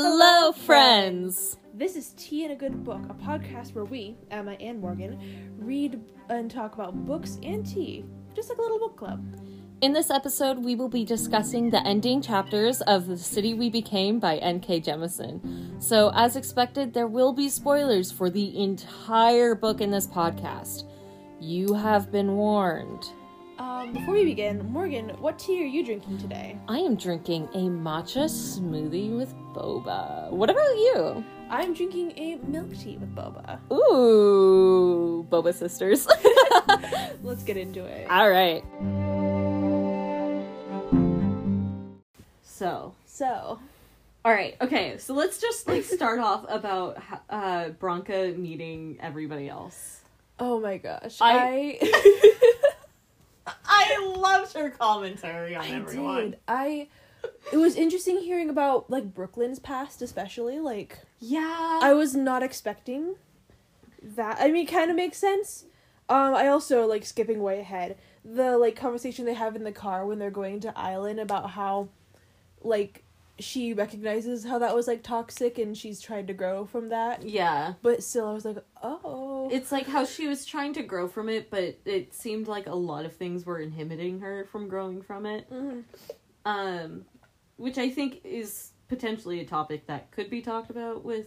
Hello, friends. This is Tea and a Good Book, a podcast where we, Emma and Morgan, read and talk about books and tea, just like a little book club. In this episode, we will be discussing the ending chapters of The City We Became by N.K. Jemisin. So, as expected, there will be spoilers for the entire book in this podcast. You have been warned. Um, before we begin, Morgan, what tea are you drinking today? I am drinking a matcha smoothie with boba. What about you? I'm drinking a milk tea with boba. Ooh, boba sisters. Let's get into it. All right. So, So, all right, okay. So let's just like start off about uh Bronca meeting everybody else. oh my gosh, I- I, I loved her commentary on I did. I. It was interesting hearing about like Brooklyn's past, especially like Yeah. I was not expecting that. I mean, kind of makes sense. Um, I also like skipping way ahead. The like conversation they have in the car when they're going to Island about how, like, she recognizes how that was like toxic and she's tried to grow from that. yeah. But still, I was like, oh, It's like how she was trying to grow from it, but it seemed like a lot of things were inhibiting her from growing from it. Mhm. um, which I think is potentially a topic that could be talked about with,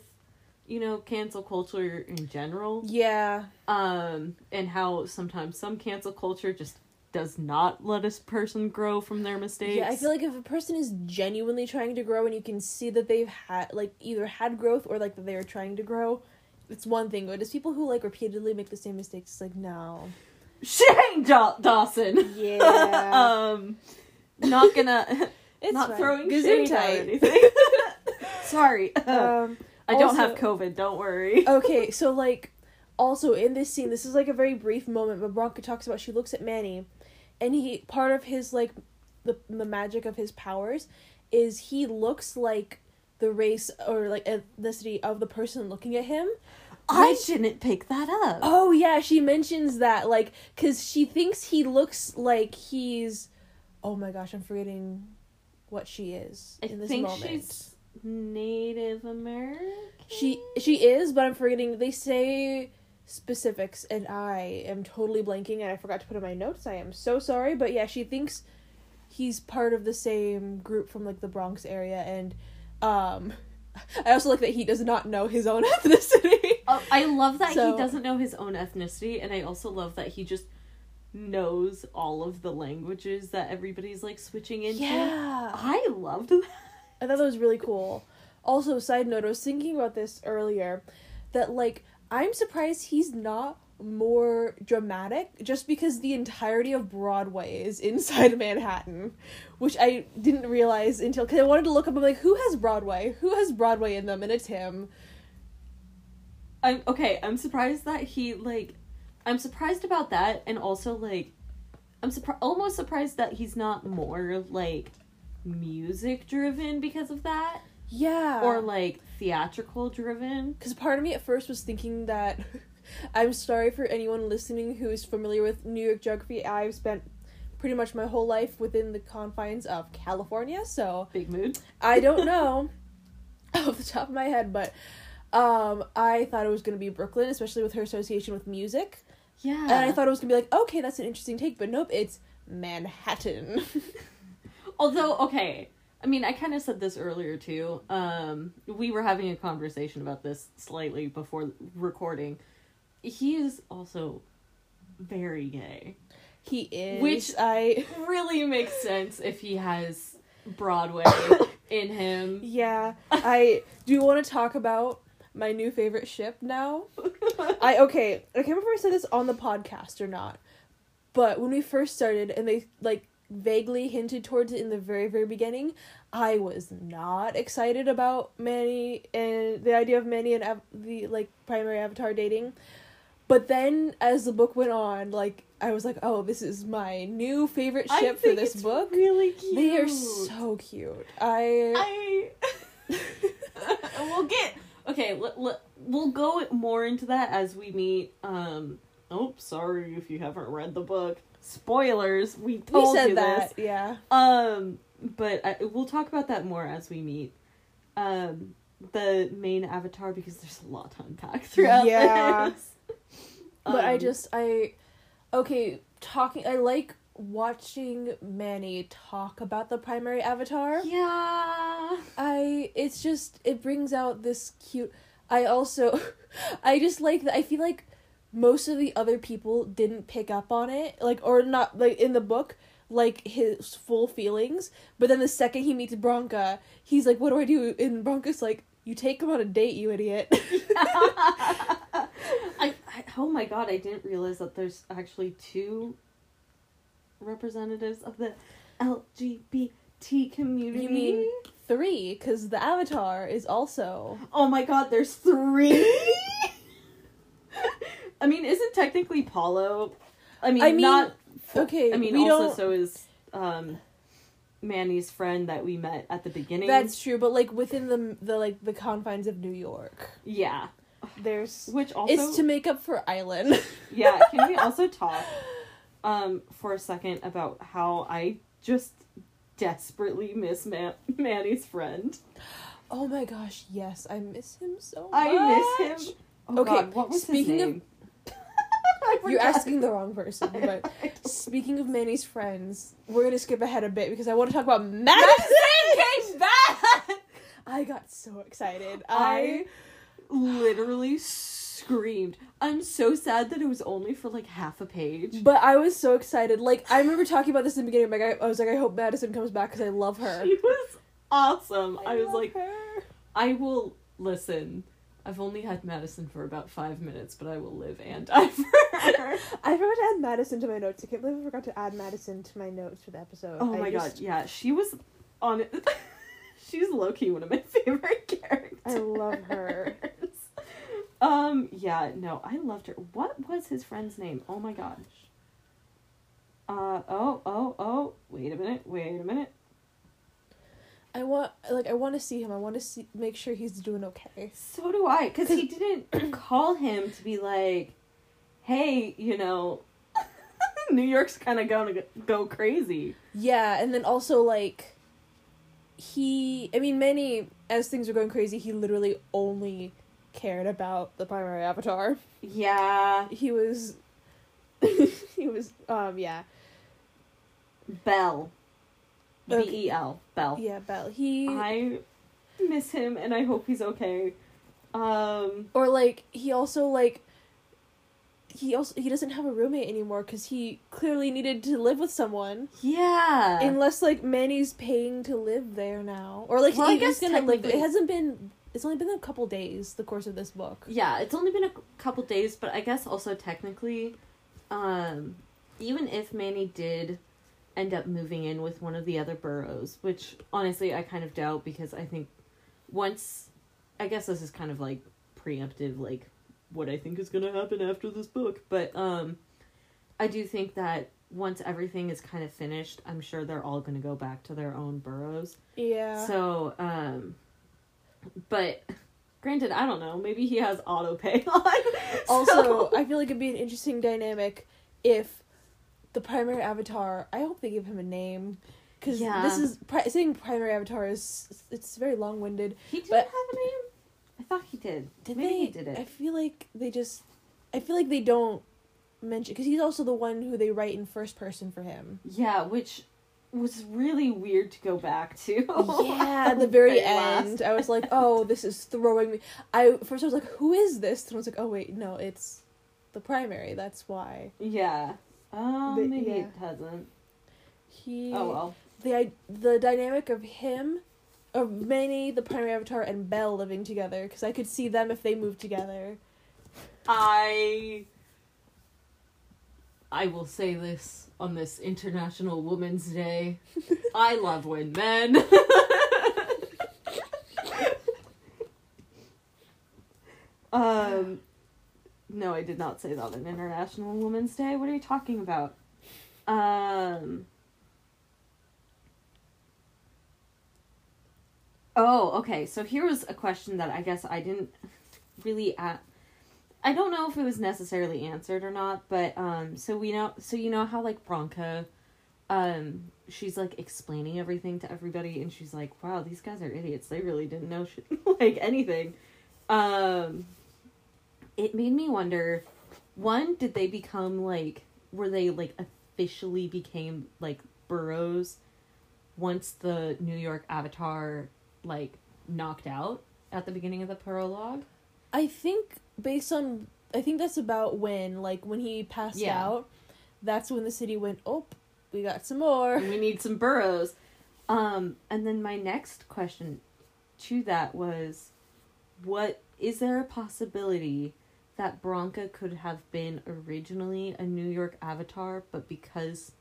you know, cancel culture in general. yeah, Um, and how sometimes some cancel culture just does not let a person grow from their mistakes. yeah. I feel like if a person is genuinely trying to grow and you can see that they've had like either had growth or like that they are trying to grow, it's one thing. But it's people who like repeatedly make the same mistakes. It's like no. Shane Daw- Dawson. Yeah. um, not gonna, It's not fine. throwing shade or anything. Sorry, Um, I don't have COVID. Don't worry. okay, so like, also in this scene, this is like a very brief moment, but Bronca talks about she looks at Manny, and he part of his like, the the magic of his powers, is he looks like the race or like ethnicity of the person looking at him. I Which- didn't pick that up. Oh yeah, she mentions that like because she thinks he looks like he's. Oh my gosh, I'm forgetting what she is I in this think moment. she's Native American. She she is, but I'm forgetting. They say specifics, and I am totally blanking, and I forgot to put in my notes. I am so sorry, but yeah, she thinks he's part of the same group from like the Bronx area, and um, I also like that he does not know his own ethnicity. Oh, I love that So- he doesn't know his own ethnicity, and I also love that he just knows all of the languages that everybody's like switching into. yeah, I loved that. I thought that was really cool. Also, side note, I was thinking about this earlier, that like I'm surprised he's not more dramatic just because the entirety of Broadway is inside Manhattan, which I didn't realize until because I wanted to look up. I'm like, who has Broadway? Who has Broadway in them? And it's him. I'm okay. I'm surprised that he like. I'm surprised about that, and also like, I'm surprised, almost surprised that he's not more like music driven because of that, Yeah. or like theatrical driven. Because part of me at first was thinking that I'm sorry for anyone listening who is familiar with New York geography. I've spent pretty much my whole life within the confines of California, so Big mood. I don't know off the top of my head, but um, I thought it was going to be Brooklyn, especially with her association with music. Yeah. And I thought it was going to be like, okay, that's an interesting take, but nope, it's Manhattan. Although, okay, I mean, I kind of said this earlier too. Um, we were having a conversation about this slightly before recording. He is also very gay, he is. Which- I. really makes sense if he has Broadway in him. Yeah, I do you want to talk about my new favorite ship now? I okay, I can't remember if I said this on the podcast or not. But when we first started and they like vaguely hinted towards it in the very very beginning, I was not excited about Manny and the idea of Manny and Av- the like primary avatar dating. But then as the book went on, like I was like, "Oh, this is my new favorite ship for this book." Really cute. They are so cute. I I. we'll get okay. Let, let, we'll go more into that as we meet. Um. Oh, sorry if you haven't read the book. Spoilers. We we told said you that, this. yeah. Um. But I, we'll talk about that more as we meet. Um. the main avatar because there's a lot to unpack throughout Yeah. this. But I Um, just I okay, talking I like watching Manny talk about the primary avatar. yeah. I it's just it brings out this cute I also I just like that I feel like most of the other people didn't pick up on it like or not like in the book like his full feelings but then the second he meets Bronca he's like what do I do and Bronca's like you take him on a date you idiot I, I oh my god, I didn't realize that there's actually two representatives of the LGBT community. You mean- 3 cuz the avatar is also Oh my god, there's three. I mean, isn't technically Paulo? I mean, I mean, not. okay, I mean, we also don't- so is um, Manny's friend that we met at the beginning. That's true, but like within the the like the confines of New York, yeah. there's Which also it's to make up for Island. yeah. Can we also talk um for a second about how I just desperately miss Man- Manny's friend. oh my gosh, yes, I miss him so much. I miss him. Oh Okay, God, what was speaking his of- name? I You're asking the wrong person, but speaking of Manny's friends, we're gonna skip ahead a bit because I want to talk about Madison. came back. I got so excited. I I literally screamed. I'm so sad that it was only for like half a page. but I was so excited. Like I remember talking about this in the beginning. Like I, I was like, I hope Madison comes back because I love her. She was awesome. I, was like, her. I will listen. I've only had Madison for about five minutes, but I will live and die for her. I forgot to add Madison to my notes. I can't believe I forgot to add Madison to my notes for the episode. Oh I my just- god, yeah, she was on it. She's low key one of my favorite characters. I love her. Um, yeah, no, I loved her. What was his friend's name? Oh my gosh. Uh, oh, oh, oh, wait a minute, wait a minute. I want like I want to see him. I want to see make sure he's doing okay. So do I, because he didn't call him to be like, hey, you know, New York's kind of going to go crazy. Yeah, and then also like he I mean Manny as things were going crazy, he literally only cared about the primary avatar. Yeah, He was he was um yeah. Bel. B. E L. Bel. Yeah, Bel. He I miss him and I hope he's okay. Um, or like he also like he also he doesn't have a roommate anymore cuz he clearly needed to live with someone. yeah. Unless like Manny's paying to live there now, or like Well, I he- he's guess gonna live. It hasn't been. It's only been a couple days. The course of this book. Yeah, it's only been a couple days, but I guess also technically, um, even if Manny did end up moving in with one of the other boroughs, which honestly I kind of doubt because I think once, I guess this is kind of like preemptive, like what I think is gonna happen after this book, but um, I do think that once everything is kind of finished, I'm sure they're all gonna go back to their own boroughs. Yeah. So, um, but granted, I don't know. Maybe he has auto pay on. also, So- I feel like it'd be an interesting dynamic if the primary avatar. I hope they give him a name, because Yeah. this is pri- saying primary avatar is it's very long winded. he didn't have a name. I thought he did. Did Maybe they? he did it. I feel like they just. I feel like they don't mention because he's also the one who they write in first person for him. Yeah, which was really weird to go back to. yeah, at the very end, I was like, "Oh, this is throwing me." I first I was like, "Who is this?" And I was like, "Oh wait, no, it's the primary. That's why Yeah. Oh, But, maybe yeah. it hasn't. he." Oh well. the i- the dynamic of him, of Manny, the primary avatar, and Bel living together because I could see them if they moved together. I. I will say this on this International Women's Day. I love when men. um, no, I did not say that on International Women's Day. What are you talking about? Um. Oh, okay. So here was a question that I guess I didn't really I don't know if it was necessarily answered or not, but um so we know so you know how like Bronca um she's like explaining everything to everybody and she's like wow these guys are idiots they really didn't know like anything um it made me wonder one did they become like were they like officially became like boroughs once the new york avatar like knocked out at the beginning of the prologue I think based on I think that's about when like when he passed Yeah. out. That's when the city went. Oh, we got some more. we need some boroughs. Um, and then my next question to that was, what is there a possibility that Bronca could have been originally a New York avatar, but because,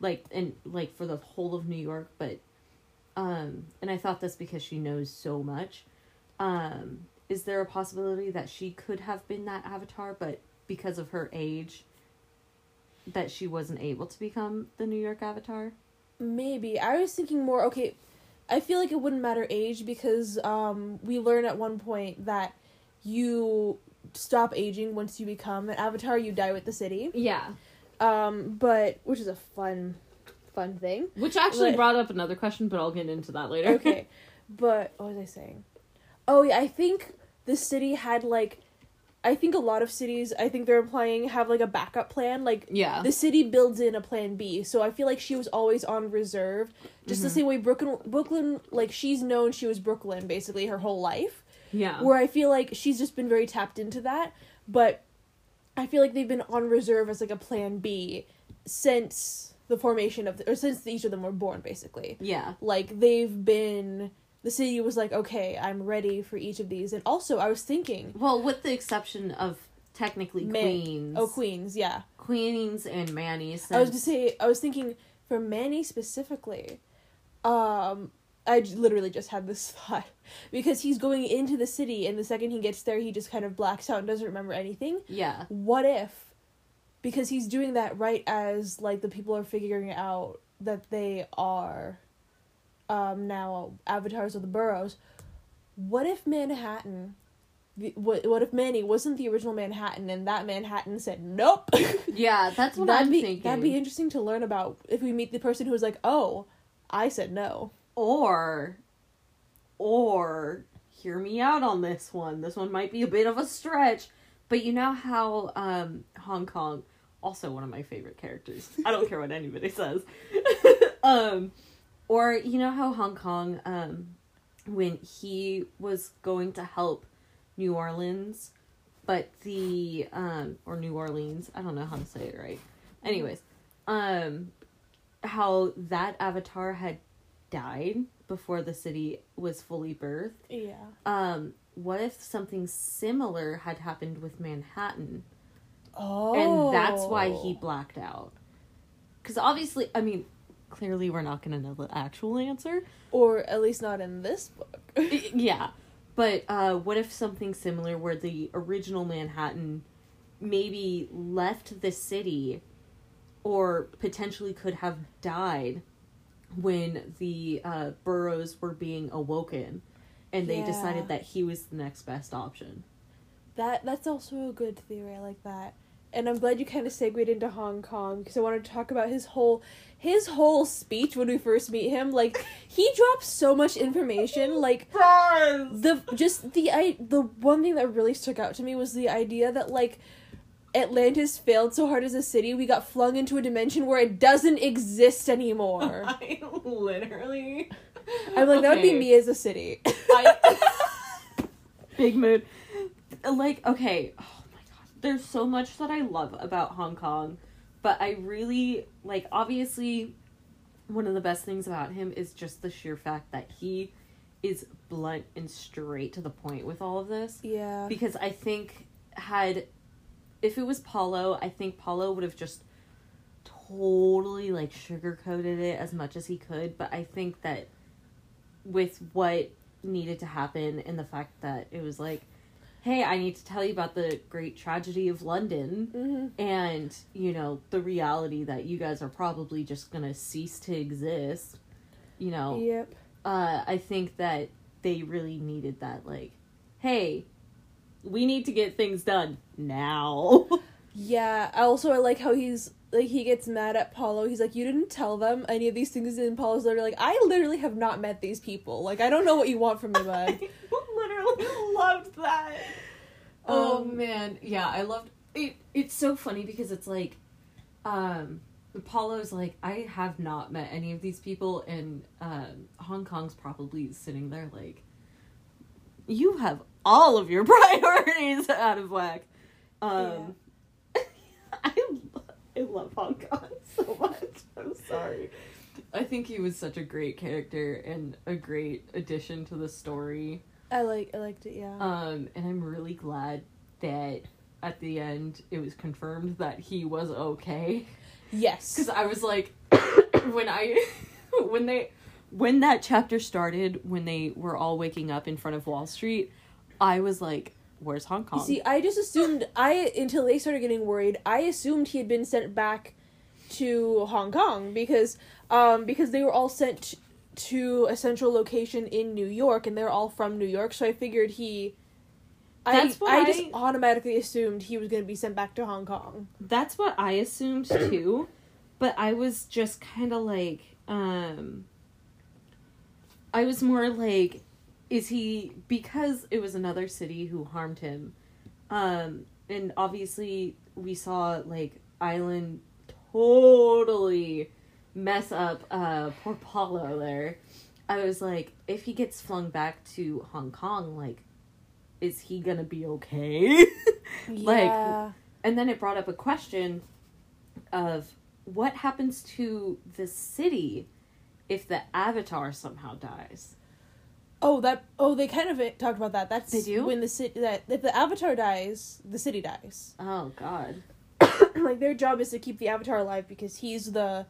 like, and like for the whole of New York, but, um, and I thought this because she knows so much. Um, is there a possibility that she could have been that avatar, but because of her age, that she wasn't able to become the New York avatar? Maybe I was thinking more. Okay, I feel like it wouldn't matter age because um we learn at one point that you stop aging once you become an avatar. You die with the city. Yeah. Um, but which is a fun, fun thing. Which actually Like- brought up another question, but I'll get into that later. Okay, but what was I saying? Oh yeah, I think the city had like, I think a lot of cities. I think they're implying have like a backup plan. Like yeah. the city builds in a plan B. So I feel like she was always on reserve, just the Mhm. same way Brooklyn, Brooklyn, like she's known she was Brooklyn basically her whole life. Yeah. Where I feel like she's just been very tapped into that, but I feel like they've been on reserve as like a plan B since the formation of the, or since each of them were born basically. yeah. Like they've been the city was like, okay, I'm ready for each of these. And also I was thinking Well, with the exception of technically queens. Oh Queens, yeah. Queens and Manny. I was gonna say I was thinking for Manny specifically, um, I literally just had this thought because he's going into the city and the second he gets there he just kind of blacks out and doesn't remember anything. Yeah. What if because he's doing that right as like the people are figuring out that they are um now avatars of the boroughs. What if Manhattan what what if Manny wasn't the original Manhattan and that Manhattan said nope? Yeah, that's what that'd I'm be thinking. that'd be interesting to learn about if we meet the person who's like, "Oh, I said no." Or, or, hear me out on this one. This one might be a bit of a stretch, but you know how um Hong Kong, also one of my favorite characters. I don't care what anybody says. um, or you know how Hong Kong, um, when he was going to help New Orleans, but the um or New Orleans, I don't know how to say it right. Anyways, um, how that avatar had died before the city was fully birthed. Yeah. Um, what if something similar had happened with Manhattan? Oh. and that's why he blacked out. Because obviously, I mean, clearly we're not going to know the actual answer. or at least not in this book. yeah, but uh, what if something similar where the original Manhattan maybe left the city, or potentially could have died when the uh, boroughs were being awoken, and they Yeah. decided that he was the next best option. that that's also a good theory. I like that. And I'm glad you kind of segued into Hong Kong because I wanted to talk about his whole his whole speech when we first meet him. Like he drops so much information. Like the just the I the one thing that really stuck out to me was the idea that like Atlantis failed so hard as a city, we got flung into a dimension where it doesn't exist anymore. I literally. I'm like, that would be me as a city. Big mood. Like, okay, oh my god. There's so much that I love about Hong Kong, but I really, like, obviously, one of the best things about him is just the sheer fact that he is blunt and straight to the point with all of this. yeah. Because I think, had. If it was Paulo, I think Paulo would have just totally, like, sugarcoated it as much as he could, but I think that with what needed to happen and the fact that it was like, hey, I need to tell you about the great tragedy of London hmm and, you know, the reality that you guys are probably just gonna cease to exist. You know, Yep. uh, I think that they really needed that, like, hey, we need to get things done now. Yeah. I Also, I like how he's like he gets mad at Paulo. He's like, "You didn't tell them any of these things." And Paulo's literally like, "I literally have not met these people. Like, I don't know what you want from me, bud." I literally loved that. oh Um, man, yeah, I loved it. It's so funny because it's like, um, Apollo's like, I have not met any of these people, and um, Hong Kong's probably sitting there like, you have all of your priorities out of whack. Um, I lo- I love Hong Kong so much. I'm sorry. I think he was such a great character and a great addition to the story. I like I liked it. Yeah. Um, and I'm really glad that at the end it was confirmed that he was okay. yes. Because I was like, when I, when they, when that chapter started, when they were all waking up in front of Wall Street, I was like, "Where's Hong Kong?" You see, I just assumed I until they started getting worried. I assumed he had been sent back to Hong Kong because um because they were all sent to a central location in New York and they're all from New York. So I figured he. That's I, what I just I- automatically assumed he was going to be sent back to Hong Kong. That's what I assumed too, but I was just kind of like, um, I was more like, is he because it was another city who harmed him, um, and obviously we saw like Aislyn totally mess up uh poor Paulo there. I was like, if he gets flung back to Hong Kong, like, is he gonna be okay? Like, Yeah. and then it brought up a question of what happens to the city if the avatar somehow dies. Oh, that. Oh, they kind of eh, talked about that. That's They do? when the city that if the Avatar dies, the city dies. Oh God. like their job is to keep the Avatar alive because he's the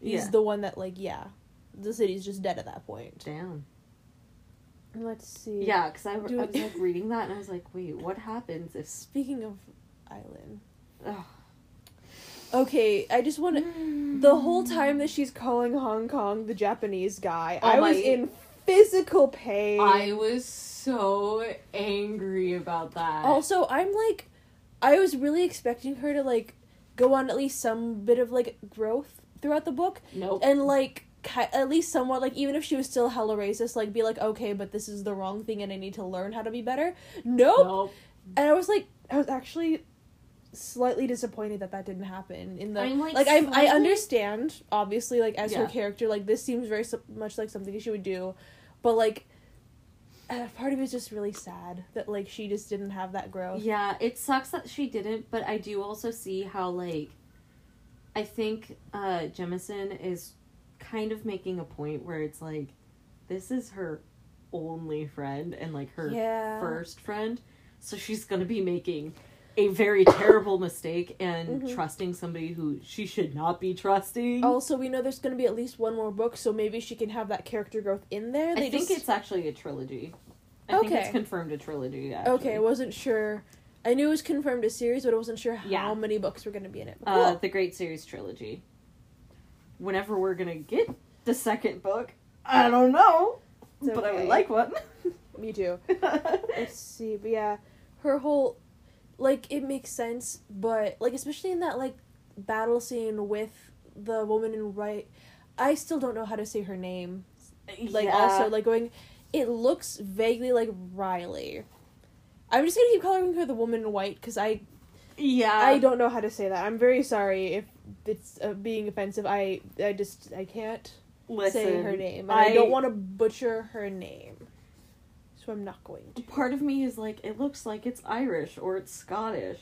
he's Yeah. the one that like yeah, the city's just dead at that point. Damn. Let's see. Yeah, because I, I was like reading that and I was like, wait, what happens if? Speaking of Aislyn, Ugh. okay, I just want to. The whole time that she's calling Hong Kong the Japanese guy, Oh I was in physical pain. I was so angry about that. Also, I'm like, I was really expecting her to like go on at least some bit of like growth throughout the book, nope. and like ki- at least somewhat like even if she was still hella racist, like be like okay, but this is the wrong thing, and I need to learn how to be better. Nope. nope. And I was like, I was actually slightly disappointed that that didn't happen in the I'm, like, like I I understand obviously like as her character like this seems very su- much like something she would do, but like. part of it is just really sad that like she just didn't have that growth. Yeah, it sucks that she didn't, but I do also see how like I think uh Jemisin is kind of making a point where it's like this is her only friend and like her Yeah. first friend. So she's to be making a very terrible mistake and Mhm. trusting somebody who she should not be trusting. Also, we know there's going to be at least one more book, so maybe she can have that character growth in there. I They think just- it's actually a trilogy. I think Okay. it's confirmed a trilogy. Actually. okay. I wasn't sure. I knew it was confirmed a series, but I wasn't sure how Yeah. many books were going to be in it. uh, the Great Cities trilogy. Whenever we're gonna get the second book, I don't know, It's but I would like one. Me too. Let's see, but yeah, her whole like it makes sense, but like especially in that like battle scene with the woman in white, I still don't know how to say her name. Like Yeah. also like going, it looks vaguely like Riley. I'm just gonna keep calling her the woman in white because I yeah, I don't know how to say that. I'm very sorry if it's uh, being offensive. I I just I can't Listen, say her name, and I, I- don't want to butcher her name, so I'm not going to. Part of me is like, it looks like it's Irish or it's Scottish,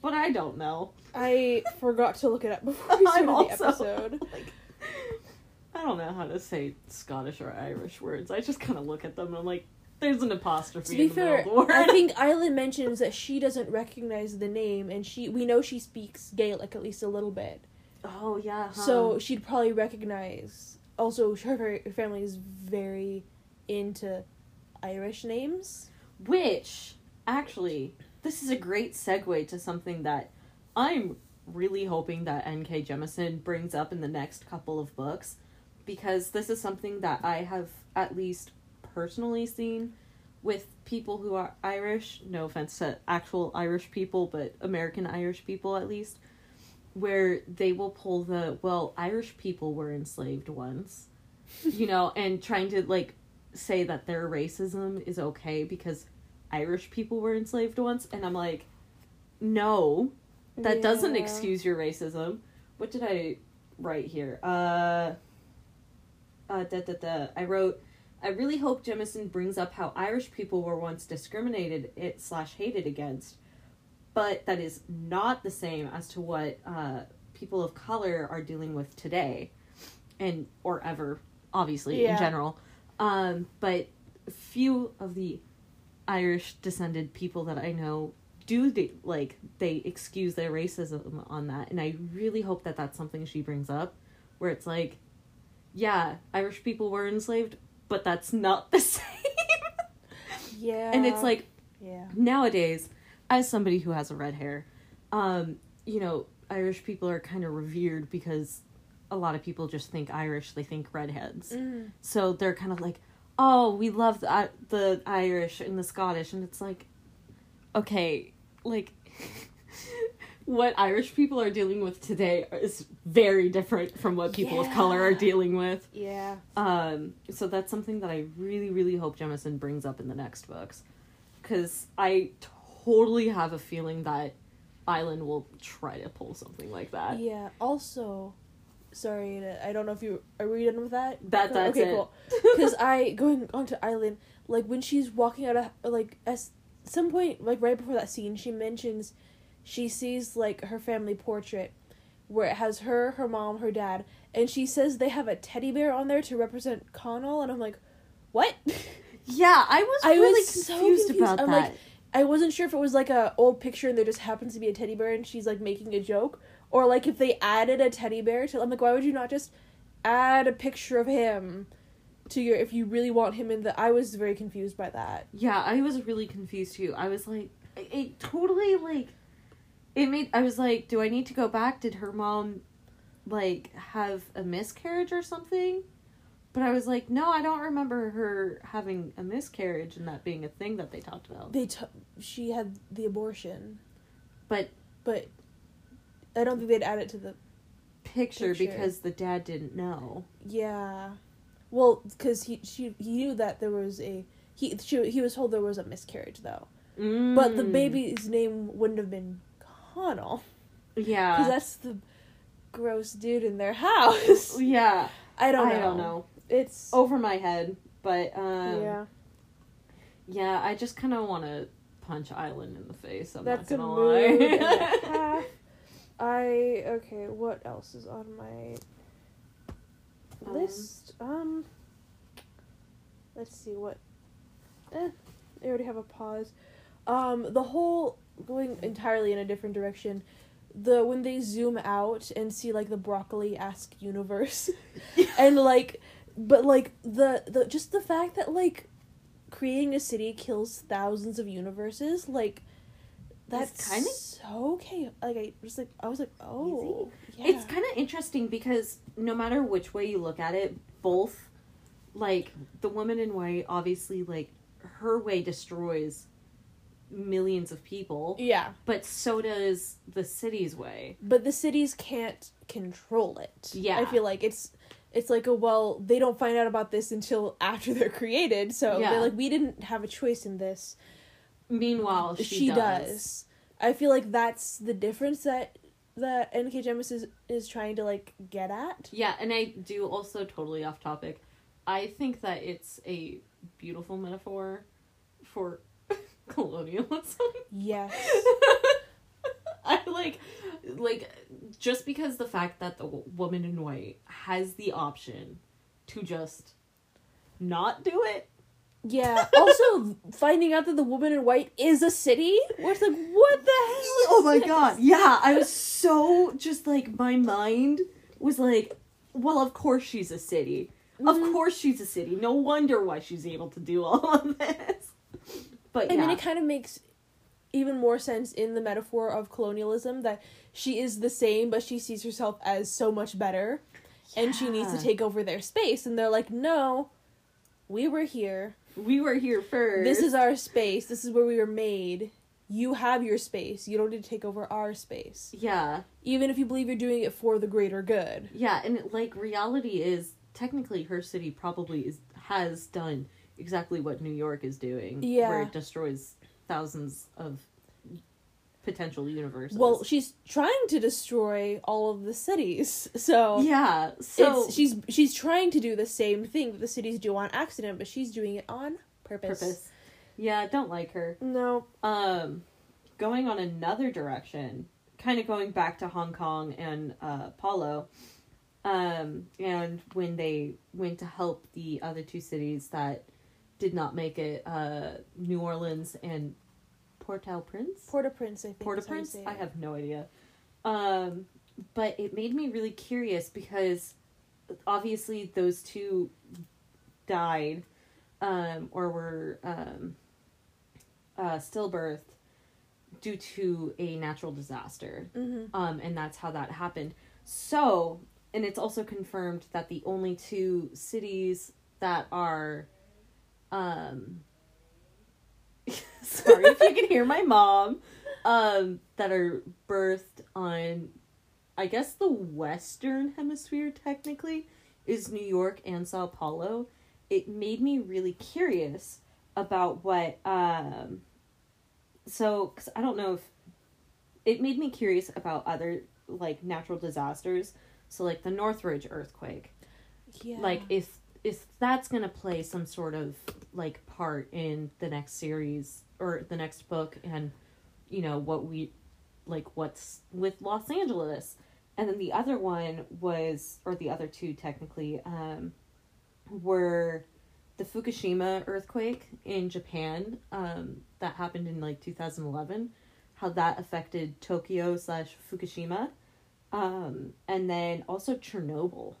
but I don't know. I forgot to look it up before we started I'm the episode. like, I don't know how to say Scottish or Irish words. I just kind of look at them and I'm like, there's an apostrophe To be in the fair, of the word. I think Aislyn mentions that she doesn't recognize the name, and she we know she speaks Gaelic at least a little bit, oh yeah, huh. so she'd probably recognize. Also, her family is very into Irish names. Which, actually, this is a great segue to something that I'm really hoping that N.K. Jemisin brings up in the next couple of books, because this is something that I have at least personally seen with people who are Irish, no offense to actual Irish people, but American Irish people at least, where they will pull the, well, Irish people were enslaved once, you know, and trying to like say that their racism is okay because Irish people were enslaved once. And I'm like, no, that doesn't excuse your racism. What did I write here? Uh, uh, da, da, da. I wrote, I really hope Jemisin brings up how Irish people were once discriminated it slash hated against, but that is not the same as to what uh, people of color are dealing with today, and or ever, obviously in general. Um, but few of the Irish descended people that I know do they, like they excuse their racism on that, and I really hope that that's something she brings up, where it's like, yeah, Irish people were enslaved, but that's not the same. Yeah. and it's like yeah. nowadays, as somebody who has a red hair, um, you know, Irish people are kind of revered because a lot of people just think Irish, they think redheads. Mm. So they're kind of like, oh, we love the, I- the Irish and the Scottish. And it's like, okay, like, what Irish people are dealing with today is very different from what people of color are dealing with. Yeah. Um, so that's something that I really, really hope Jemisin brings up in the next books. Because I totally have a feeling that Aislyn will try to pull something like that. Yeah. Also, sorry, I don't know if you are we done with that. That- that's okay, it. cool. Because I going on to Aislyn, like when she's walking out of like at some point, like right before that scene, she mentions she sees like her family portrait where it has her, her mom, her dad, and she says they have a teddy bear on there to represent Connell, and I'm like, what? Yeah, I was I really was so confused, confused. about I'm that. like, I wasn't sure if it was like a old picture and there just happens to be a teddy bear and she's like making a joke, or like if they added a teddy bear to. I'm like, why would you not just add a picture of him to your if you really want him in the? I was very confused by that. Yeah, I was really confused too. I was like, it, it totally like, it made. I was like, do I need to go back? Did her mom, like, have a miscarriage or something? But I was like, no, I don't remember her having a miscarriage and that being a thing that they talked about. They t- she had the abortion, But but I don't think they'd add it to the picture, Picture. because the dad didn't know. yeah. Well, because he she he knew that there was a he she, he was told there was a miscarriage though, but the Mm. baby's name wouldn't have been Connell. Yeah, because that's the gross dude in their house. Yeah. I don't know. I don't know. It's Over my head, but um, yeah. Yeah, I just kind of want to punch Aislyn in the face. I'm That's not gonna lie. I okay. What else is on my Um, list? Um, let's see what. Eh, I already have a pause. Um, the whole going entirely in a different direction. The when they zoom out and see like the broccoli esque universe, and like, but like the the just the fact that like creating a city kills thousands of universes, like that's kinda- so okay. Like I was like I was like oh yeah. It's kind of interesting because no matter which way you look at it, both, like the woman in white, obviously, like her way destroys millions of people, yeah, but so does the city's way. but the cities can't control it. Yeah. I feel like it's it's like a well they don't find out about this until after they're created, so Yeah. they're like we didn't have a choice in this. Meanwhile, she, she, does. does. I feel like that's the difference that that NK Jemisin is trying to like get at. Yeah, and I do also totally off topic. I think that it's a beautiful metaphor for colonialism. Yes. I like like just because the fact that the w- woman in white has the option to just not do it. Yeah. Also, finding out that the woman in white is a city, where it's like, what the hell? Oh my this? god. Yeah, I was so just like my mind was like, well, of course she's a city. Of Mhm. course she's a city. No wonder why she's able to do all of this. But I mean, it kind of makes even more sense in the metaphor of colonialism that she is the same, but she sees herself as so much better, and she needs to take over their space. And they're like, no, we were here. We were here first. This is our space. This is where we were made. You have your space. You don't need to take over our space. yeah, Even if you believe you're doing it for the greater good. yeah, and like reality is technically her city probably is has done exactly what New York is doing. Yeah. where it destroys thousands of potential universes. Well, she's trying to destroy all of the cities. So yeah, so it's, she's she's trying to do the same thing that the cities do on accident, but she's doing it on purpose. purpose. Yeah, don't like her. No. Um, going on another direction, kind of going back to Hong Kong and uh, Paulo, um, and when they went to help the other two cities that did not make it, uh, New Orleans and Port-au-Prince. Port-au-Prince, I think. Port-au-Prince. I have no idea. Um, but it made me really curious because obviously those two died, um, or were um, uh, stillbirthed due to a natural disaster. Mhm. Um, and that's how that happened. So, and it's also confirmed that the only two cities that are, um, sorry if you can hear my mom, um, that are birthed on, I guess the Western Hemisphere technically is New York and Sao Paulo. It made me really curious about what, um, so, cause I don't know if it made me curious about other like natural disasters. So like the Northridge earthquake, Yeah. like if if that's gonna play some sort of like part in the next series or the next book, and you know what we like what's with Los Angeles, and then the other one was or the other two technically um, were the Fukushima earthquake in Japan um, that happened in like 2011 how that affected Tokyo slash Fukushima, um, and then also Chernobyl.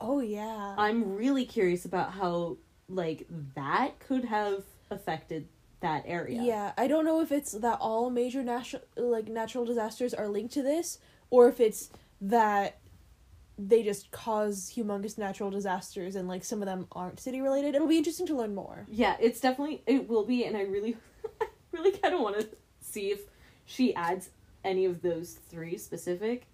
Oh yeah. I'm really curious about how like that could have affected that area. Yeah, I don't know if it's that all major natural like natural disasters are linked to this, or if it's that they just cause humongous natural disasters and like some of them aren't city related. It'll be interesting to learn more. Yeah, it's definitely it will be, and I really, I really kind of want to see if she adds any of those three specific.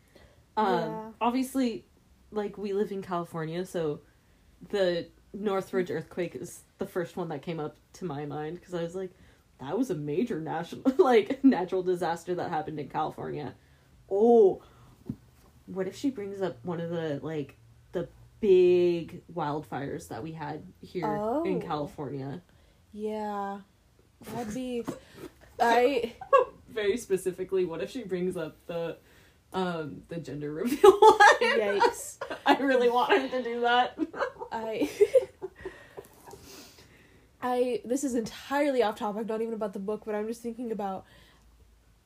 Um, Yeah. obviously, like we live in California, so the Northridge earthquake is the first one that came up to my mind because I was like, that was a major national like natural disaster that happened in California. Oh, what if she brings up one of the like the big wildfires that we had here in Oh. California? Yeah, that'd be. I Very specifically, what if she brings up the um the gender reveal one? Yikes. I really want him to do that. I I this is entirely off topic, not even about the book, but I'm just thinking about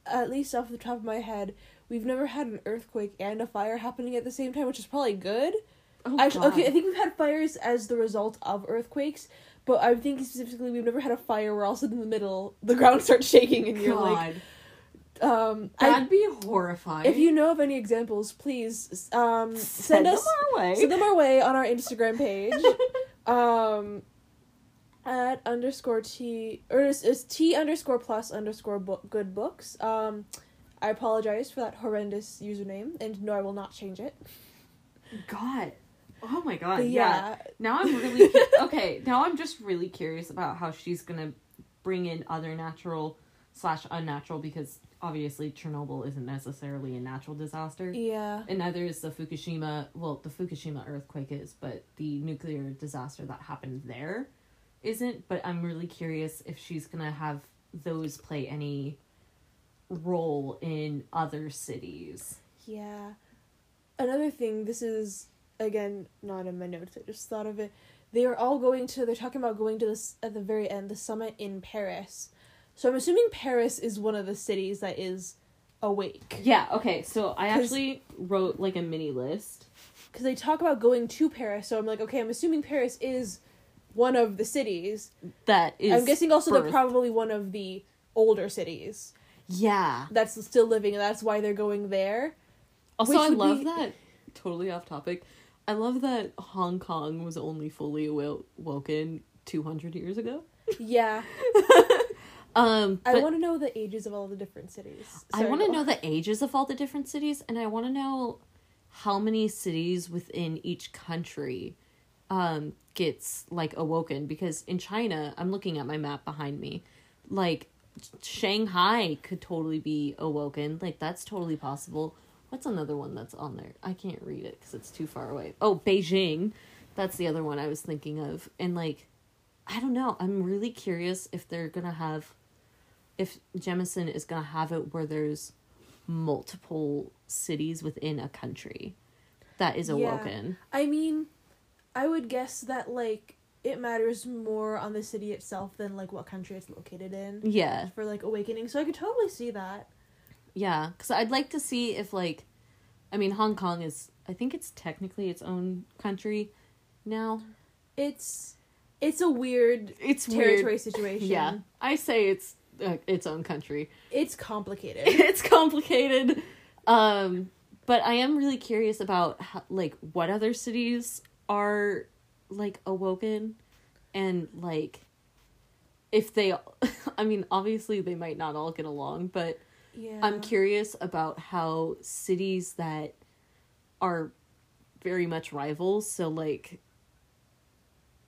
at least off the top of my head, we've never had an earthquake and a fire happening at the same time, which is probably good. Oh, Actually, okay, I think we've had fires as the result of earthquakes, but I'm thinking specifically we've never had a fire where all of a sudden in the middle the ground starts shaking and you're like, um, I, that'd be horrifying. if you know of any examples, please um send, send us them our way. send them our way on our Instagram page. um, at underscore t or it's, it's t underscore plus underscore book good books. Um, I apologize for that horrendous username, and no, I will not change it. God. Oh my god. Yeah. yeah, Now I'm really cu- okay. Now I'm just really curious about how she's gonna bring in other natural slash unnatural because obviously Chernobyl isn't necessarily a natural disaster, yeah, and neither is the Fukushima. Well, the Fukushima earthquake is, but the nuclear disaster that happened there isn't. But I'm really curious if she's gonna have those play any role in other cities. yeah. Another thing, this is again not in my notes. I just thought of it. They are all going to. They're talking about going to this at the very end, the summit in Paris. So I'm assuming Paris is one of the cities that is awake. Yeah. Okay. So I actually wrote like a mini list. because they talk about going to Paris. So I'm like, okay, I'm assuming Paris is one of the cities. That is. I'm guessing also they're probably one of the older cities Yeah. that's still living, and that's why they're going there. Also, I love be- that. Totally off topic. I love that Hong Kong was only fully awo- woken 200 years ago. Yeah, Um, I want to know the ages of all the different cities. I want to know the ages of all the different cities, and I want to know how many cities within each country um, gets like awoken. Because in China, I'm looking at my map behind me, like Shanghai could totally be awoken. Like that's totally possible. What's another one that's on there? I can't read it because it's too far away. Oh, Beijing. That's the other one I was thinking of. And like, I don't know. I'm really curious if they're gonna have, if Jemisin is gonna have it where there's multiple cities within a country that is Yeah. awoken. I mean, I would guess that like it matters more on the city itself than like what country it's located in Yeah, for like awakening. So I could totally see that. yeah. Because I'd like to see if like, I mean, Hong Kong is. I think it's technically its own country now. It's it's a weird It's territory weird. situation. Yeah, I say it's uh, its own country. It's complicated. it's complicated um but i am really curious about how, like what other cities are like awoken and like if they i mean obviously they might not all get along but yeah. i'm curious about how cities that are very much rivals so like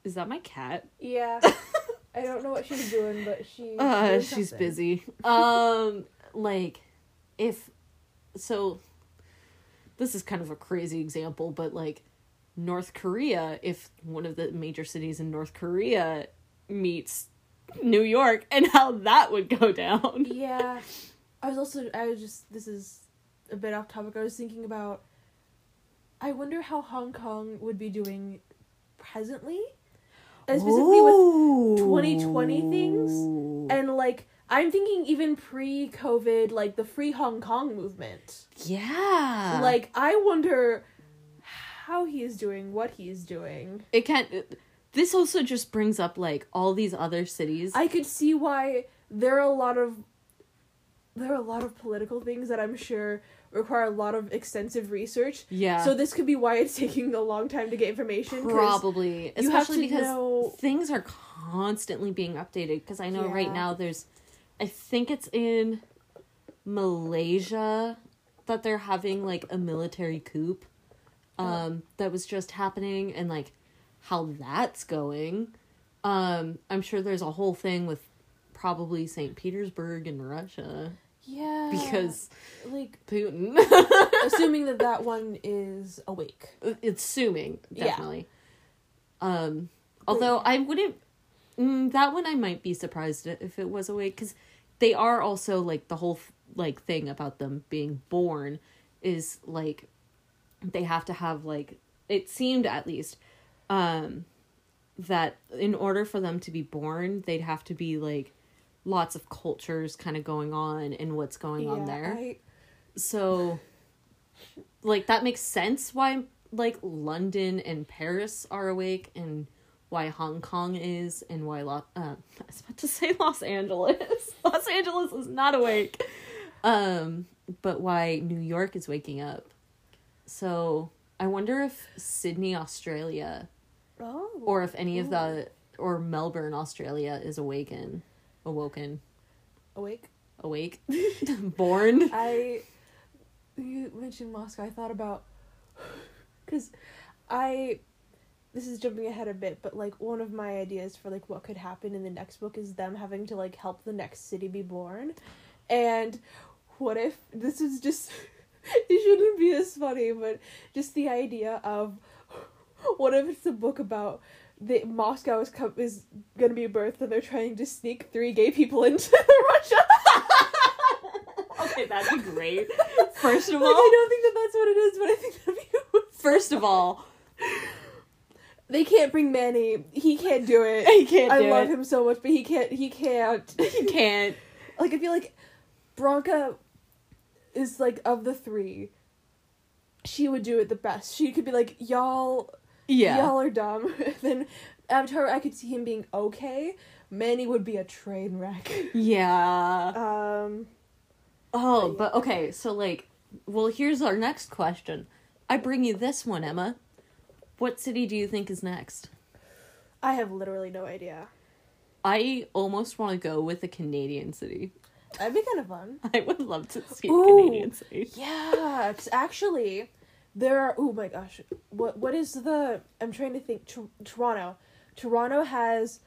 is that my cat Yeah. I don't know what she's doing, but she uh she's something. busy um like if so this is kind of a crazy example but like north korea if one of the major cities in north korea meets new york and how that would go down Yeah. I was also I was just this is a bit off topic. I was thinking about I wonder how Hong Kong would be doing presently. And specifically with 2020 things. and like I'm thinking even pre-COVID, like the free Hong Kong movement. yeah Like I wonder how he is doing, what he is doing. it can't this also just brings up like all these other cities I could see why there are a lot of there are a lot of political things that I'm sure require a lot of extensive research. yeah So this could be why it's taking a long time to get information. Probably, especially because know- things are constantly being updated. Because I know right now there's, I think it's in Malaysia that they're having like a military coup, um, that was just happening and like how that's going. Um, I'm sure there's a whole thing with probably St. Petersburg in Russia Yeah. because like Putin. assuming that that one is awake. it's assuming Yeah. definitely um although i wouldn't mm, that one i might be surprised if it was awake because they are also like the whole like thing about them being born is like they have to have like it seemed at least um that in order for them to be born they'd have to be like lots of cultures kind of going on and what's going on there I, so like that makes sense why like London and Paris are awake and why Hong Kong is and why Lo- uh, I was about to say Los Angeles. Los Angeles is not awake. Um but why New York is waking up. So I wonder if Sydney, Australia oh. or if any of the or Melbourne, Australia is awaken awoken awake. awake born I you mentioned Moscow. I thought about because I this is jumping ahead a bit, but like one of my ideas for like what could happen in the next book is them having to like help the next city be born, and what if this is just it shouldn't be as funny, but just the idea of what if it's a book about the Moscow is is gonna be birthed and they're trying to sneak three gay people into Russia. okay, that'd be great. First of Like, all, I don't think that that's what it is, but I think that'd be. first of all, They can't bring Manny. He can't do it. He can't I love it. him so much, but he can't. He can't. He can't. like I feel like Bronca is like of the three. She would do it the best. She could be like, y'all, Yeah. y'all are dumb. then Avatar, I could see him being okay. Manny would be a train wreck. Yeah. Um, Oh, but okay, so like, well, here's our next question. I bring you this one, Emma. What city do you think is next? I have literally no idea. I almost want to go with a Canadian city. That'd be kind of fun. I would love to see a Canadian city. Yeah, because actually, there are. Oh my gosh, what what is the? I'm trying to think. Tor- Toronto, Toronto has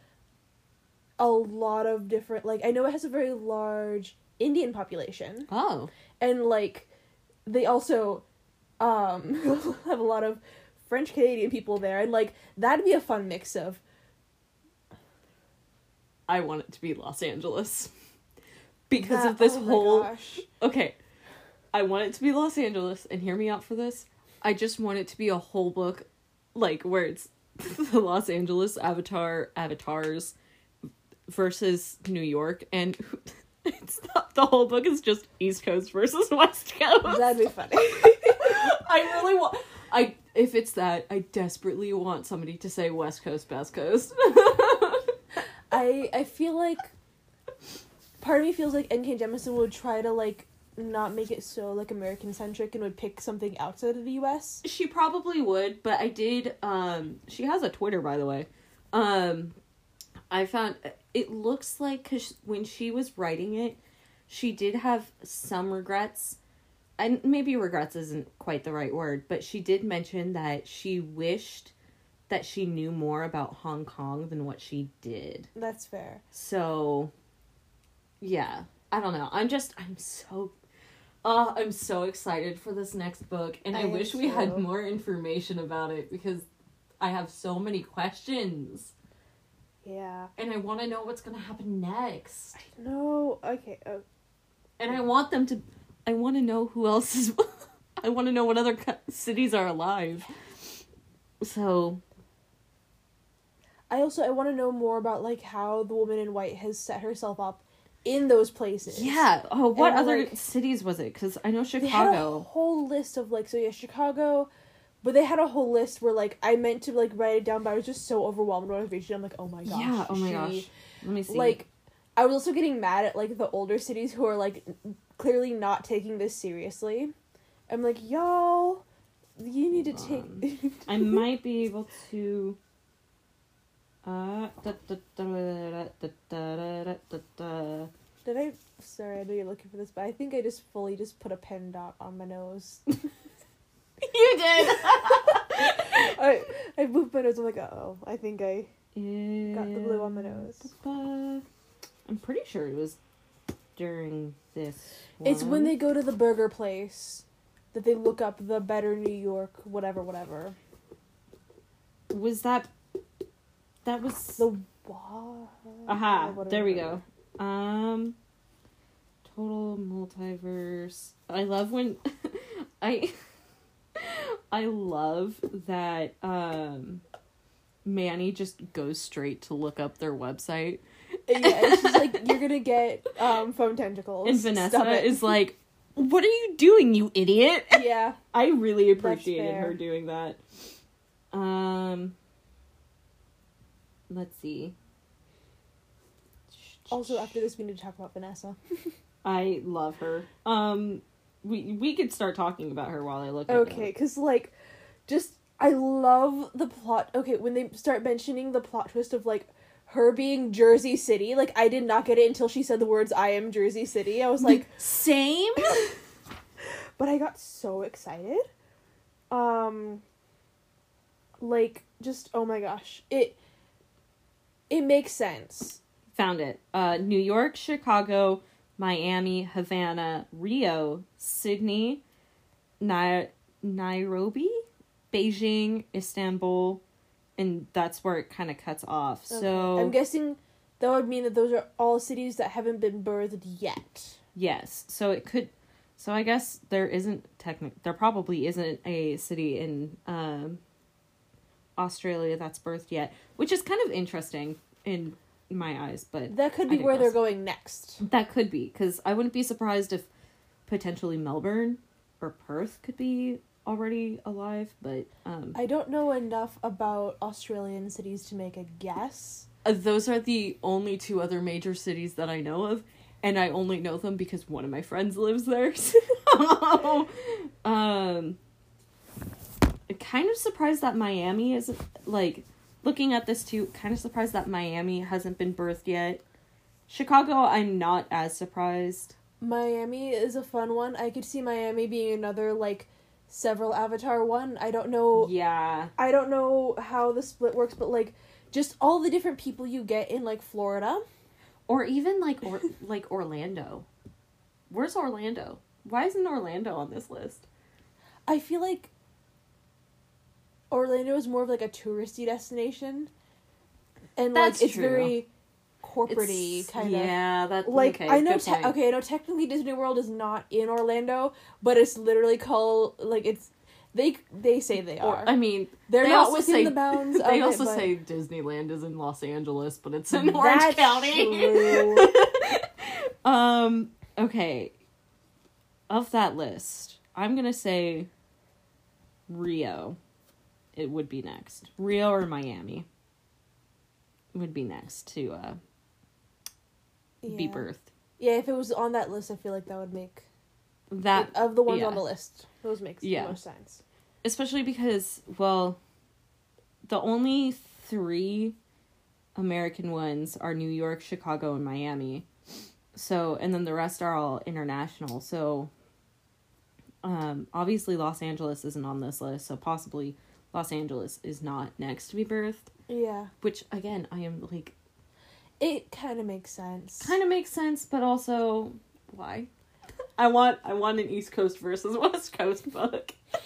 a lot of different. Like I know it has a very large Indian population, Oh, and like they also um have a lot of French Canadian people there, and like that'd be a fun mix of. I want it to be Los Angeles because that- of this oh my whole. gosh. Okay, I want it to be Los Angeles, and hear me out for this. I just want it to be a whole book, like where it's the Los Angeles Avatar avatars versus New York, and it's not the whole book is just East Coast versus West Coast. That'd be funny. I really want. I if it's that, I desperately want somebody to say West Coast, Best Coast. I I feel like part of me feels like N.K. Jemisin would try to like not make it so like American centric and would pick something outside of the U.S. She probably would, but I did. Um, she has a Twitter, by the way. Um, I found it looks like because when she was writing it, she did have some regrets, and maybe regrets isn't quite the right word, but she did mention that she wished that she knew more about Hong Kong than what she did. That's fair. So, yeah, I don't know. I'm just, I'm so, uh, I'm so excited for this next book, and I, I wish we had more information about it because I have so many questions, Yeah. and I want to know what's gonna happen next, No. Okay. Oh, and I want them to, I want to know who else is, I want to know what other cities are alive. So I also I want to know more about like how the woman in white has set herself up in those places. yeah. Oh, what And, other like- cities was it? Because I know Chicago. They had a whole list of like so yeah Chicago, but they had a whole list where like I meant to like write it down, but I was just so overwhelmed with information. I'm like, oh my gosh. yeah. Oh my she- gosh. Let me see. Like, I was also getting mad at like the older cities who are like clearly not taking this seriously. I'm like, y'all, you need to Hold take. I might be able to. Did I? Sorry, I know you're looking for this, but I think I just fully just put a pen dot on my nose. you did. I I moved my nose. I'm like, oh, I think I got the blue on my nose. I'm pretty sure it was during this. One. It's when they go to the burger place that they look up the better New York, whatever, whatever. Was that that was The wa- Aha, whatever. there we go. Um total multiverse. I love when I I love that um Manny just goes straight to look up their website. yeah, and she's like, "You're gonna get um phone tentacles." And Vanessa is like, "What are you doing, you idiot?" yeah. I really appreciated her doing that. Um let's see. Also, after this, we need to talk about Vanessa. I love her. Um, we we could start talking about her while I look. Okay, because like, just I love the plot. Okay, when they start mentioning the plot twist of like her being Jersey City, like I did not get it until she said the words "I am Jersey City." I was like, same. but I got so excited. Um, like just oh my gosh, it it makes sense. Found it. Uh, New York, Chicago, Miami, Havana, Rio, Sydney, Nai- Nairobi, Beijing, Istanbul, and that's where it kind of cuts off. So I'm guessing that would mean that those are all cities that haven't been birthed yet. Yes. So it could. So I guess there isn't technic. There probably isn't a city in um, Australia that's birthed yet, which is kind of interesting in my eyes. But That could be where they're going next. that could be because I wouldn't be surprised if potentially Melbourne or Perth could be already alive. But um, I don't know enough about Australian cities to make a guess. uh, those are the only two other major cities that I know of, and I only know them because one of my friends lives there. So, um, kind of surprised that Miami is like looking at this too, kind of surprised that Miami hasn't been birthed yet. Chicago, I'm not as surprised. Miami is a fun one. I could see Miami being another like several Avatar one. I don't know. Yeah. I don't know how the split works, but like just all the different people you get in like Florida. Or even like or like Orlando. Where's Orlando? Why isn't Orlando on this list? I feel like Orlando is more of like a touristy destination, and That's like it's true. very corporatey kind of. Yeah, that's Like okay, I know, te- okay, I know. Technically, Disney World is not in Orlando, but it's literally called like it's. They they say they Or are. I mean, They're they not within say- the bounds. of they it, also but- say Disneyland is in Los Angeles, but it's in Orange County. um. Okay. Of that list, I'm gonna say Rio. It would be next. Rio or Miami would be next to uh, be Yeah. birthed. Yeah, if it was on that list, I feel like that would make That of the ones yeah. on the list. Those makes Yeah. the most sense. especially because well the only three american ones are new york chicago and miami so and then the rest are all international so um obviously los angeles isn't on this list so possibly los angeles is not next to be birthed Yeah, which again i am like it kind of makes sense. kind of makes sense but also why i want i want an east coast versus west coast book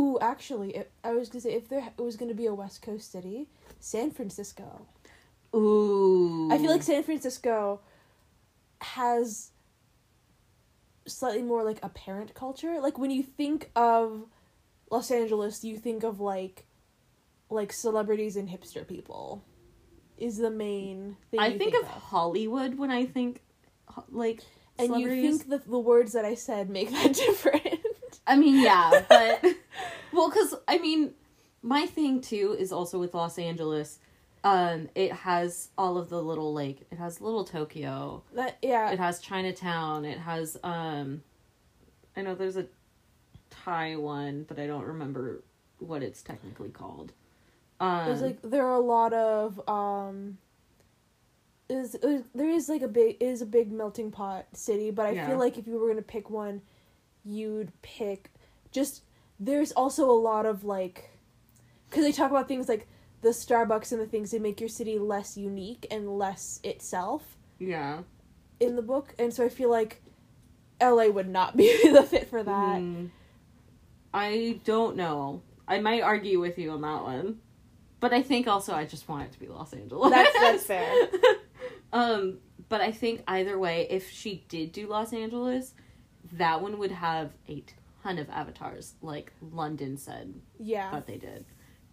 Ooh, actually, it, I was gonna say if there it was gonna be a West Coast city, San Francisco. ooh I feel like San Francisco has slightly more like a parent culture. Like when you think of Los Angeles, you think of like like celebrities and hipster people. Is the main thing I you think, of, Hollywood when I think like and you think the the words that I said make that different. I mean, yeah, but well, because I mean, my thing too is also with Los Angeles. Um, it has all of the little like it has little Tokyo, that yeah, it has Chinatown, it has um, I know there's a Thai one, but I don't remember what it's technically called. Um, There's like there are a lot of um is is- there is like a big is a big melting pot city, but I Yeah. feel like if you were gonna pick one, you'd pick just there's also a lot of like because they talk about things like the Starbucks and the things that make your city less unique and less itself yeah, in the book, and so I feel like LA would not be the fit for that. Mm, I don't know. I might argue with you on that one, but I think also I just want it to be Los Angeles. That's that's fair. um, but I think either way, if she did do Los Angeles, that one would have a ton of avatars, like London said Yeah. that they did.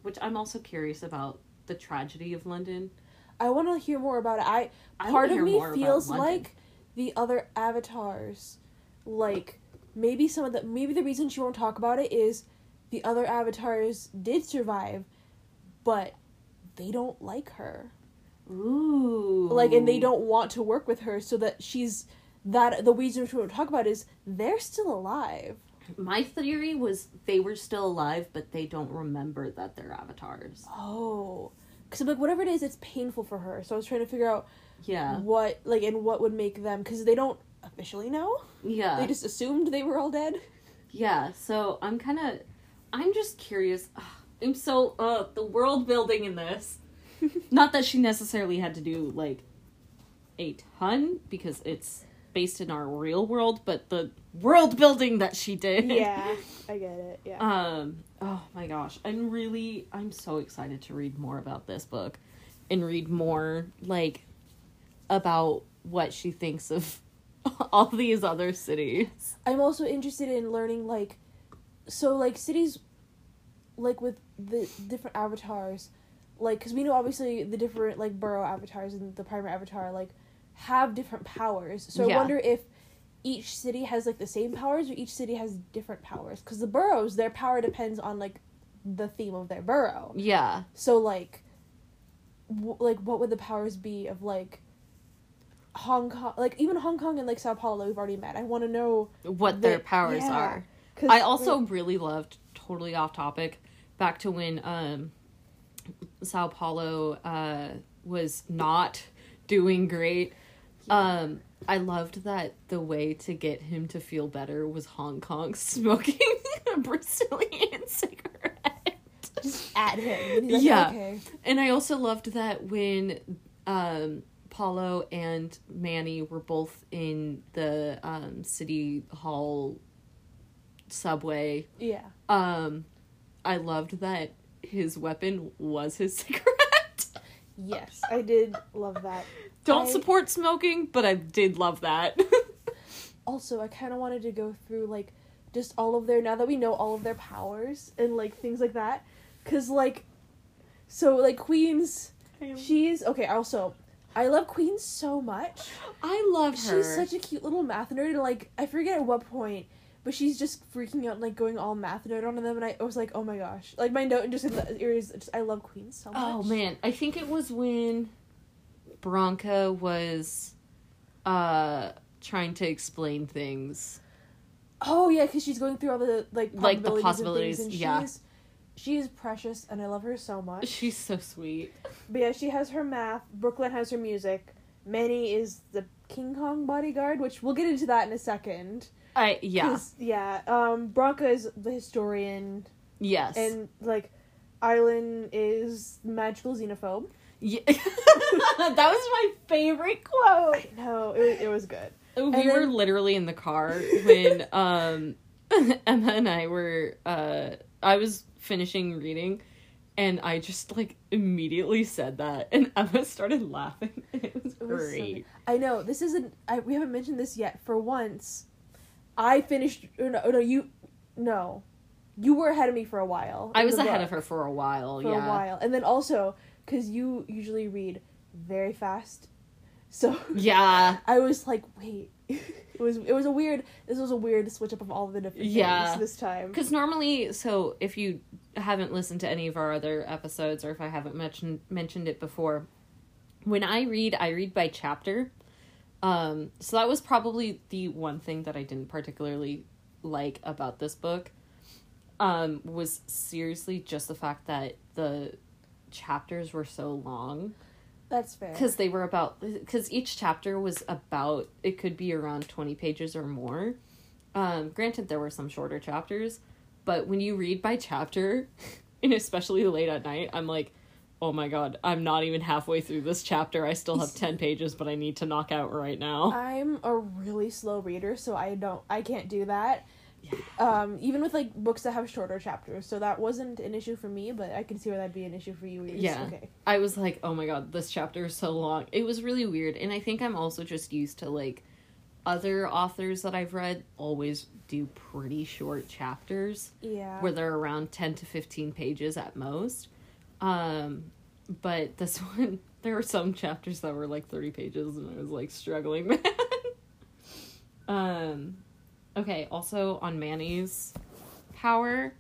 Which I'm also curious about the tragedy of London. I want to hear more about it. I I part of me feels like the other avatars, like maybe some of the maybe the reason she won't talk about it is the other avatars did survive, but they don't like her. Ooh, Like, and they don't want to work with her, so that she's that the reason she won't talk about it is they're still alive. My theory was they were still alive, but they don't remember that they're avatars. Oh, because I'm like whatever it is, it's painful for her. So I was trying to figure out Yeah, what like and what would make them because they don't officially know. yeah. They just assumed they were all dead. Yeah, so I'm kind of, I'm just curious. Ugh, I'm so uh the world building in this. Not that she necessarily had to do like a ton because it's based in our real world, but the world building that she did. yeah, I get it. Yeah. Um. Oh my gosh, I'm really, I'm so excited to read more about this book, and read more like about what she thinks of all these other cities. I'm also interested in learning like so like cities like with the different avatars like cuz we know obviously the different like borough avatars and the primary avatar like have different powers. So Yeah. I wonder if each city has like the same powers or each city has different powers cuz the boroughs their power depends on like the theme of their borough. Yeah. So like, w- like what would the powers be of like Hong Kong? Like even Hong Kong and like Sao Paulo, we've already met. I want to know. What their powers yeah. are. I also like, really loved totally off topic back to when um Sao Paulo uh, was not doing great. Um, I loved that the way to get him to feel better was Hong Kong smoking a Brazilian cigarette. Just at him. Like, Yeah. Okay. And I also loved that when um, Paulo and Manny were both in the um, city hall subway. Yeah. Um, I loved that his weapon was his cigarette. Yes, I did love that. Don't I- support smoking, but I did love that. Also, I kind of wanted to go through like just all of their now that we know all of their powers and like things like that, cause like, so like Queens, she's okay. Also, I love Queens so much. I love her. She's such a cute little math nerd. and, Like I forget at what point, but she's just freaking out, like going all math nerd on them, and I was like, oh my gosh, like my note and just in the ears. Just, I love Queens so much. Oh man, I think it was when Bronca was uh trying to explain things. Oh yeah, because she's going through all the like Like, the possibilities, and and yeah. she's she is precious, and I love her so much. She's so sweet. But yeah, she has her math. Brooklyn has her music. Manny is the King Kong bodyguard, which we'll get into that in a second. I yeah. yeah. Um, Bronca is the historian, Yes. and like, Aislyn is magical xenophobe. yeah. that was my favorite quote. No, it, it was good. We And were then- literally in the car when um Emma and I were uh I was finishing reading and I just like immediately said that and Emma started laughing it was It was so great. good. I know this isn't. I, we haven't mentioned this yet. For once, I finished. Or no, oh, no, you, no, you were ahead of me for a while. I was ahead book. of her for a while, for yeah. a while, and then also because you usually read very fast, so Yeah. I was like, wait. It was it was a weird. This was a weird switch up of all the different Yeah. things this time. Because normally, so if you haven't listened to any of our other episodes, or if I haven't mentioned mentioned it before, when I read, I read by chapter. Um, so that was probably the one thing that I didn't particularly like about this book. Um, was seriously just the fact that the chapters were so long That's fair. because they were about because each chapter was about it could be around 20 pages or more um granted there were some shorter chapters but when you read by chapter and especially late at night i'm like oh my god i'm not even halfway through this chapter i still have 10 pages but i need to knock out right now I'm a really slow reader, so I don't I can't do that. Um, even with like books that have shorter chapters, so that wasn't an issue for me, but I can see where that'd be an issue for you. where you're just, Yeah. Okay. I was like, oh my god, this chapter is so long. It was really weird. And I think I'm also just used to like other authors that I've read always do pretty short chapters Yeah. where they're around 10 to 15 pages at most. Um, but this one, there were some chapters that were like 30 pages and I was like struggling, man. um, okay, also on Manny's power.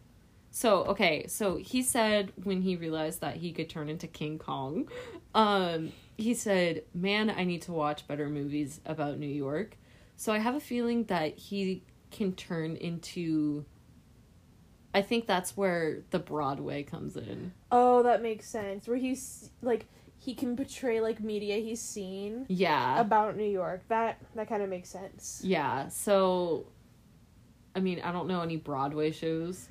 So, okay, so he said when he realized that he could turn into King Kong, um, he said, Man, I need to watch better movies about New York. So I have a feeling that he can turn into. I think that's where the Broadway comes in. oh, that makes sense. Where he's like he can portray like media he's seen Yeah. about New York. That that kind of makes sense. yeah. So, I mean, I don't know any Broadway shows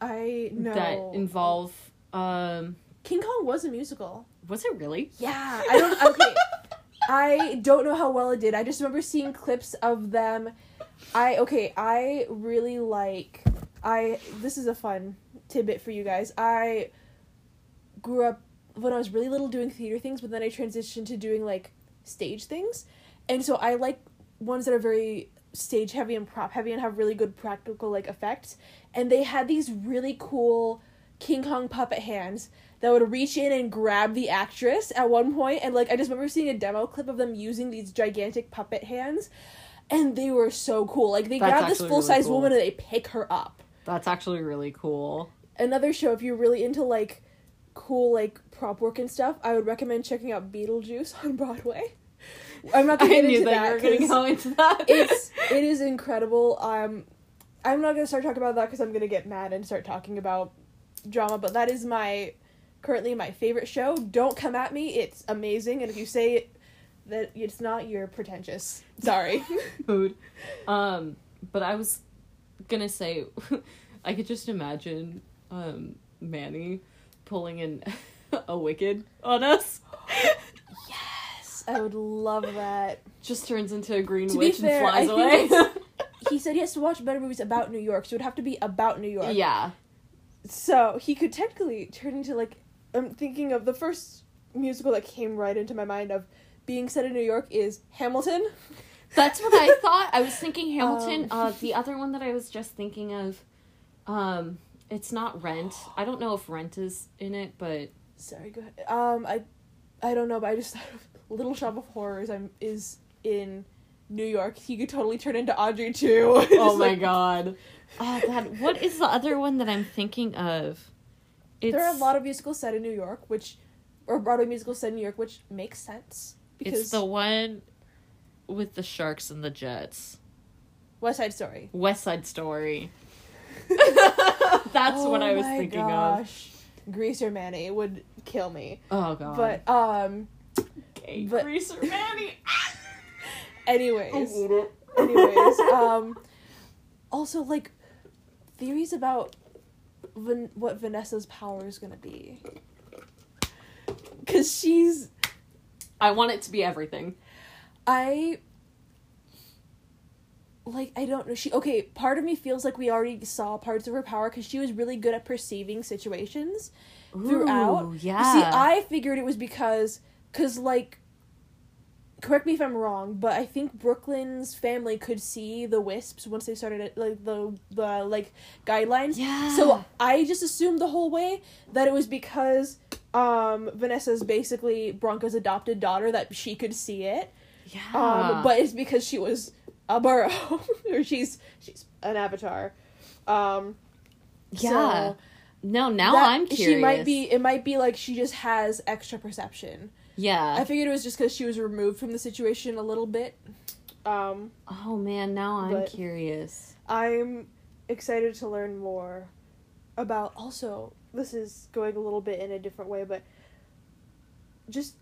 I know that involve. Um, King Kong was a musical. was it really? Yeah, I don't. Okay, I don't know how well it did. I just remember seeing clips of them. I okay. I really like. I this is a fun tidbit for you guys. I grew up when I was really little doing theater things, but then I transitioned to doing like stage things, and so I like ones that are very stage heavy and prop heavy and have really good practical like effects. And they had these really cool King Kong puppet hands that would reach in and grab the actress at one point and like I just remember seeing a demo clip of them using these gigantic puppet hands and they were so cool. Like they That's grab this full size really cool. woman and they pick her up. That's actually really cool. Another show if you're really into like cool like prop work and stuff, I would recommend checking out Beetlejuice on Broadway. I'm not gonna I get into that, that. you were going to 'cause go into that. it's it is incredible. Um, I'm not gonna start talking about that because I'm gonna get mad and start talking about drama. But that is my currently my favorite show. Don't come at me. It's amazing. And if you say that it's not, you're pretentious. Sorry. Mood. Um, but I was gonna say, I could just imagine um Manny pulling in a wicked on us. yes, I would love that. Just turns into a green To witch fair, and flies I away. think He said he has to watch better movies about New York, so it would have to be about New York. yeah. So he could technically turn into like I'm thinking of the first musical that came right into my mind of being set in New York is Hamilton. That's what I thought. I was thinking Hamilton. Um, uh, the other one that I was just thinking of, um, it's not Rent. I don't know if Rent is in it, but Sorry, go ahead. Um, I, I don't know, but I just thought of Little Shop of Horrors. I'm is in New York. He could totally turn into Audrey too. oh my like, god. Oh god, what is the other one that I'm thinking of? It's, There are a lot of musicals set in New York, which, or Broadway musicals set in New York, which makes sense because It's the one with the sharks and the jets. West Side Story. West Side Story. That's what I was Oh my thinking of. Oh gosh. Greaser Manny would kill me. Oh god. But um But- Greaser Manny. anyways. anyways, um also like theories about Van- what Vanessa's power is going to be. Cuz she's I want it to be everything. I like I don't know she okay part of me feels like we already saw parts of her power cuz she was really good at perceiving situations throughout. Ooh, yeah. See, I figured it was because, cause like, correct me if I'm wrong, but I think Brooklyn's family could see the wisps once they started it, like the the like guidelines. Yeah. So I just assumed the whole way that it was because um Vanessa's basically Bronca's adopted daughter that she could see it. yeah. Um, but it's because she was a borough or she's she's an avatar. Um, yeah. so- no, now that- I'm curious. She might be. It might be like she just has extra perception. Yeah. I figured it was just because she was removed from the situation a little bit. Um, oh man, now I'm curious. I'm excited to learn more about. Also, this is going a little bit in a different way, but just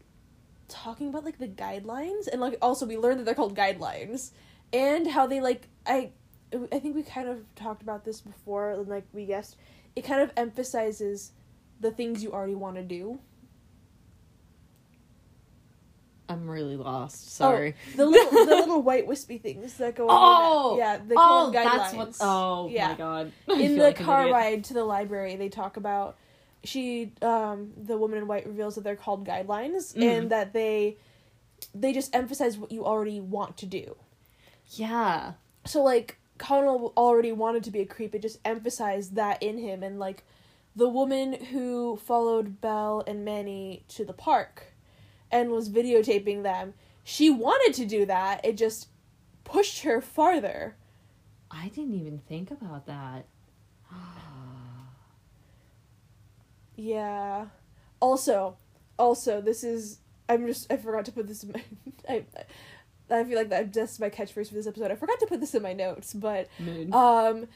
talking about like the guidelines and like also we learned that they're called guidelines and how they like I I think we kind of talked about this before and like we guessed it kind of emphasizes the things you already want to do. I'm really lost. Sorry. The little the little white wispy things that go Oh! on. Yeah, they oh, call guidelines. that's what. Oh yeah. my god. I in the like car ride to the library they talk about she um the woman in white reveals that they're called guidelines Mhm. and that they they just emphasize what you already want to do Yeah. so like connell already wanted to be a creep it just emphasized that in him and like the woman who followed Bel and manny to the park and was videotaping them she wanted to do that it just pushed her farther I didn't even think about that. Yeah. Also, also, this is I'm just I forgot to put this in my I I feel like that that's my catchphrase for this episode. I forgot to put this in my notes, but Mood. um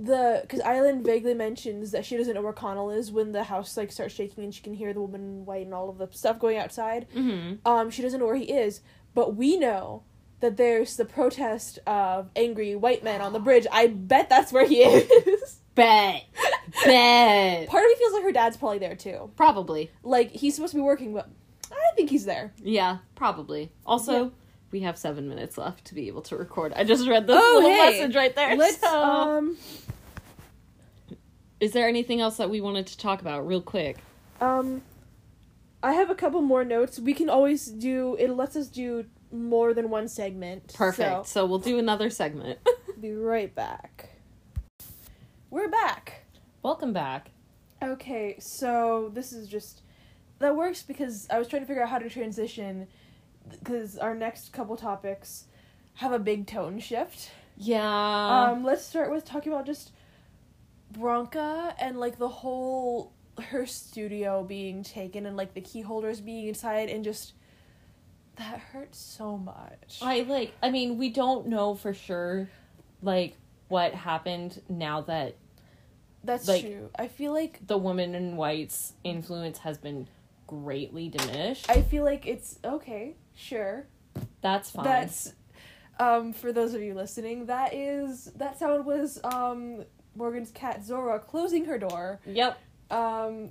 the because Aislyn vaguely mentions that she doesn't know where Connell is when the house like starts shaking and she can hear the woman in white and all of the stuff going outside. mm-hmm. Um, she doesn't know where he is, but we know that there's the protest of angry white men on the bridge. I bet that's where he is. Bet. Bet. Part of me feels like her dad's probably there too. Probably. like he's supposed to be working, but I think he's there. Yeah, probably. Also, Yeah. We have seven minutes left to be able to record. I just read this Oh, little hey. message right there. Let's so- um Is there anything else that we wanted to talk about real quick? um I have a couple more notes. We can always do it lets us do more than one segment. Perfect. So, we'll do another segment. Be right back. We're back. Welcome back. Okay, so this is just that works because I was trying to figure out how to transition because our next couple topics have a big tone shift. yeah. Um, let's start with talking about just Bronca and like the whole her studio being taken and like the key holders being inside and just that hurts so much. I like I mean, we don't know for sure like what happened now that That's Like- true. I feel like the woman in white's influence has been greatly diminished. I feel like it's okay. Sure. That's fine. That's um for those of you listening, that is that sound was um Morgan's cat Zora closing her door. yep. Um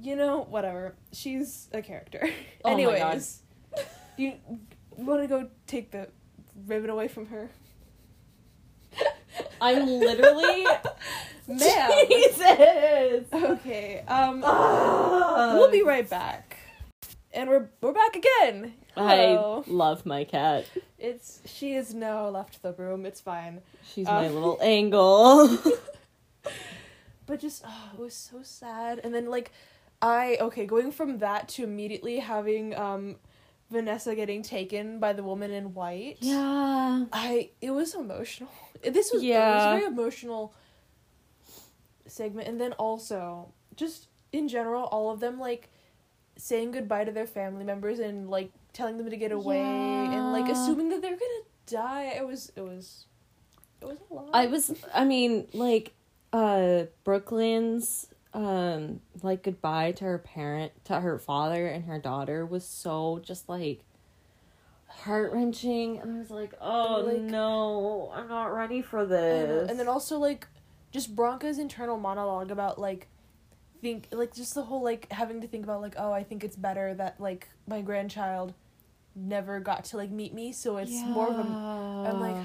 you know, whatever. She's a character. Oh my God. Anyways. You want to go take the ribbon away from her? I'm literally Ma'am. Jesus. Okay. Um Ah. we'll be right back. And we're we're back again. I love my cat. It's she is now left the room. It's fine. She's Uh, my little angle. But just oh, it was so sad. And then like I okay, going from that to immediately having um Vanessa getting taken by the woman in white. yeah. I it was emotional. This was Yeah. was a very emotional segment and then also just in general all of them like saying goodbye to their family members and like telling them to get away and like assuming that they're to die. It was it was it was a lot. I was I mean, like uh Brooklyn's um like goodbye to her parent to her father and her daughter was so just like heart wrenching and I was like, Oh Like- no, I'm not ready for this. And then also like just Bronca's internal monologue about like think like just the whole like having to think about like oh I think it's better that like my grandchild never got to like meet me so it's more of a I'm like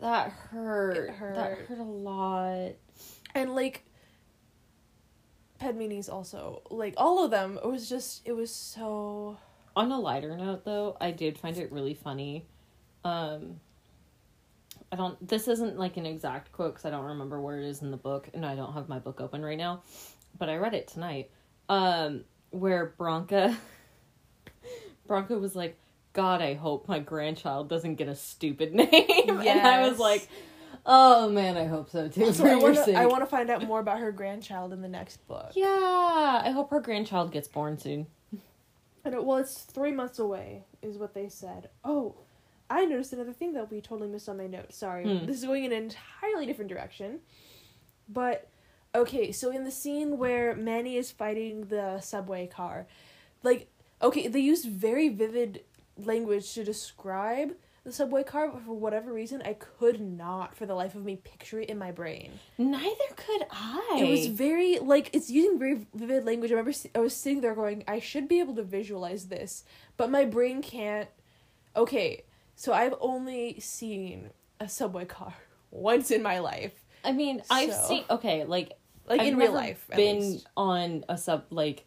that hurt. It That hurt. hurt a lot. and like Padmini's also like all of them it was just it was so On a lighter note, though, I did find it really funny. Um, I don't. This isn't like an exact quote because I don't remember where it is in the book, and I don't have my book open right now. But I read it tonight. Um, where Bronca, Bronca was like, "God, I hope my grandchild doesn't get a stupid name," and I was like, "Oh man, I hope so too." I want to. I want to find out more about her grandchild in the next book. Yeah, I hope her grandchild gets born soon. I don't, well, it's three months away, is what they said. Oh, I noticed another thing that we totally missed on my notes. Sorry, Hmm. this is going in an entirely different direction. But okay, so in the scene where Manny is fighting the subway car, like okay, they used very vivid language to describe the subway car, but for whatever reason, I could not, for the life of me, picture it in my brain. Neither could I. It was very like it's using very vivid language. I remember I was sitting there going, I should be able to visualize this, but my brain can't. Okay, so I've only seen a subway car once in my life, I mean, I've seen okay, like like I've in real life. Been least. on a sub like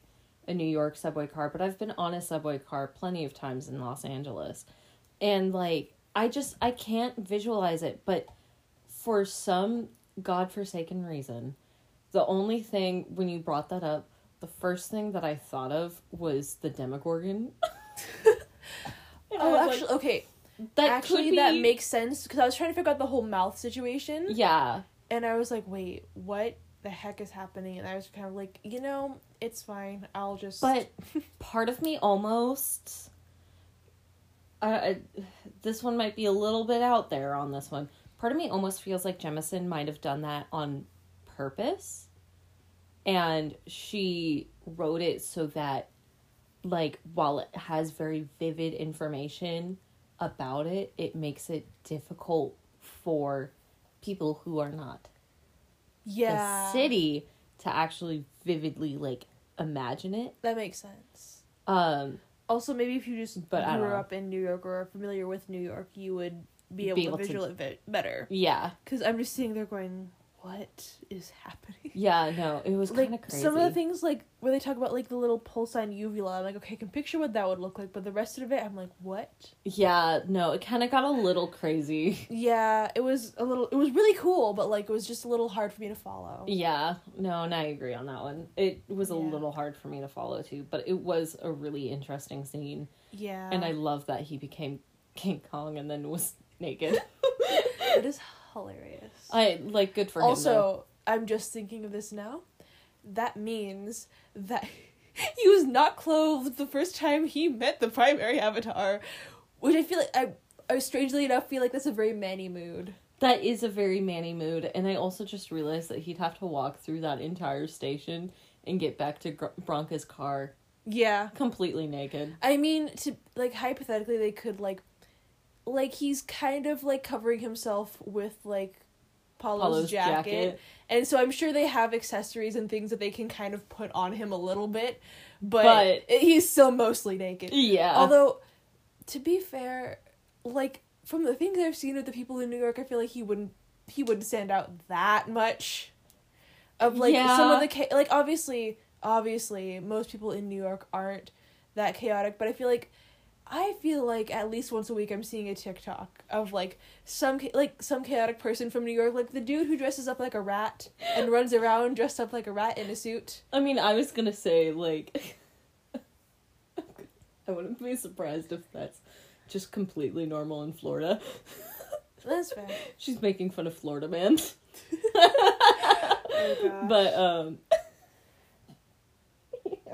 a New York subway car, but I've been on a subway car plenty of times in Los Angeles, and like I just I can't visualize it. But for some godforsaken reason, the only thing when you brought that up, the first thing that I thought of was the Demogorgon. Oh, was like, actually, okay. that actually, could that makes sense because I was trying to figure out the whole mouth situation, yeah. and I was like, wait, what the heck is happening? And I was kind of like, you know, it's fine. I'll just. But part of me almost. Uh, I- this one might be a little bit out there on this one. Part of me almost feels like Jemisin might have done that on purpose. And she wrote it so that, like, while it has very vivid information about it, it makes it difficult for people who are not yeah, the city to actually vividly, like, imagine it. that makes sense. Um, Also, maybe if you just But grew up in New York or are familiar with New York, you would be able, Be able to to- visualize it better. yeah, Because I'm just sitting there going, "What is happening?" yeah, no, it was Like kind of crazy. some of the things, like where they talk about like the little pulsine uvula, I'm like, okay, I can picture what that would look like, but the rest of it, I'm like, what? yeah, no, it kind of got a little crazy. Yeah, it was a little. It was really cool, but like it was just a little hard for me to follow. Yeah, no, and I agree on that one. It was a Yeah. little hard for me to follow too, but it was a really interesting scene, Yeah, and I love that he became King Kong and then was naked. it is hilarious. I like good for him. though. also, I'm just thinking of this now. That means that he was not clothed the first time he met the primary avatar, which I feel like I, I strangely enough feel like that's a very Manny mood. That is a very Manny mood, and I also just realized that he'd have to walk through that entire station and get back to Gr- Bronca's car Yeah. completely naked. I mean, to like hypothetically, they could like, like he's kind of like covering himself with like Paulo's, Paulo's jacket. jacket. and so I'm sure they have accessories and things that they can kind of put on him a little bit, but, But- he's still mostly naked. Yeah. Although, to be fair, like from the things I've seen of the people in New York, I feel like he wouldn't he wouldn't stand out that much. Of like some of the like obviously obviously most people in New York aren't that chaotic, but I feel like I feel like at least once a week I'm seeing a TikTok of like some like some chaotic person from New York, like the dude who dresses up like a rat and runs around dressed up like a rat in a suit. I mean, I was gonna say like, I wouldn't be surprised if that's just completely normal in Florida. That's fair. She's making fun of Florida man. Oh, but um.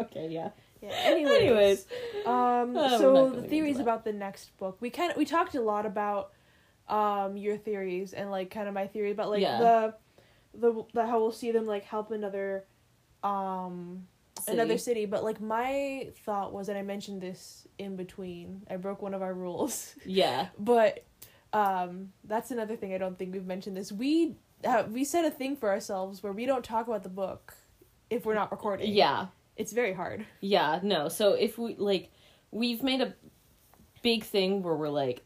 okay, yeah. Yeah. Anyways, Anyways. um, Uh, so the theories about the next book, we kind of we talked a lot about, um, your theories and like kind of my theory about like Yeah. the, the the how we'll see them like help another, um, another City. city. But like my thought was, and I mentioned this in between. I broke one of our rules, Yeah. but, um, that's another thing I don't think we've mentioned. This we uh, we set a thing for ourselves where we don't talk about the book if we're not recording. Yeah. It's very hard. Yeah, no. So if we like we've made a big thing where we're like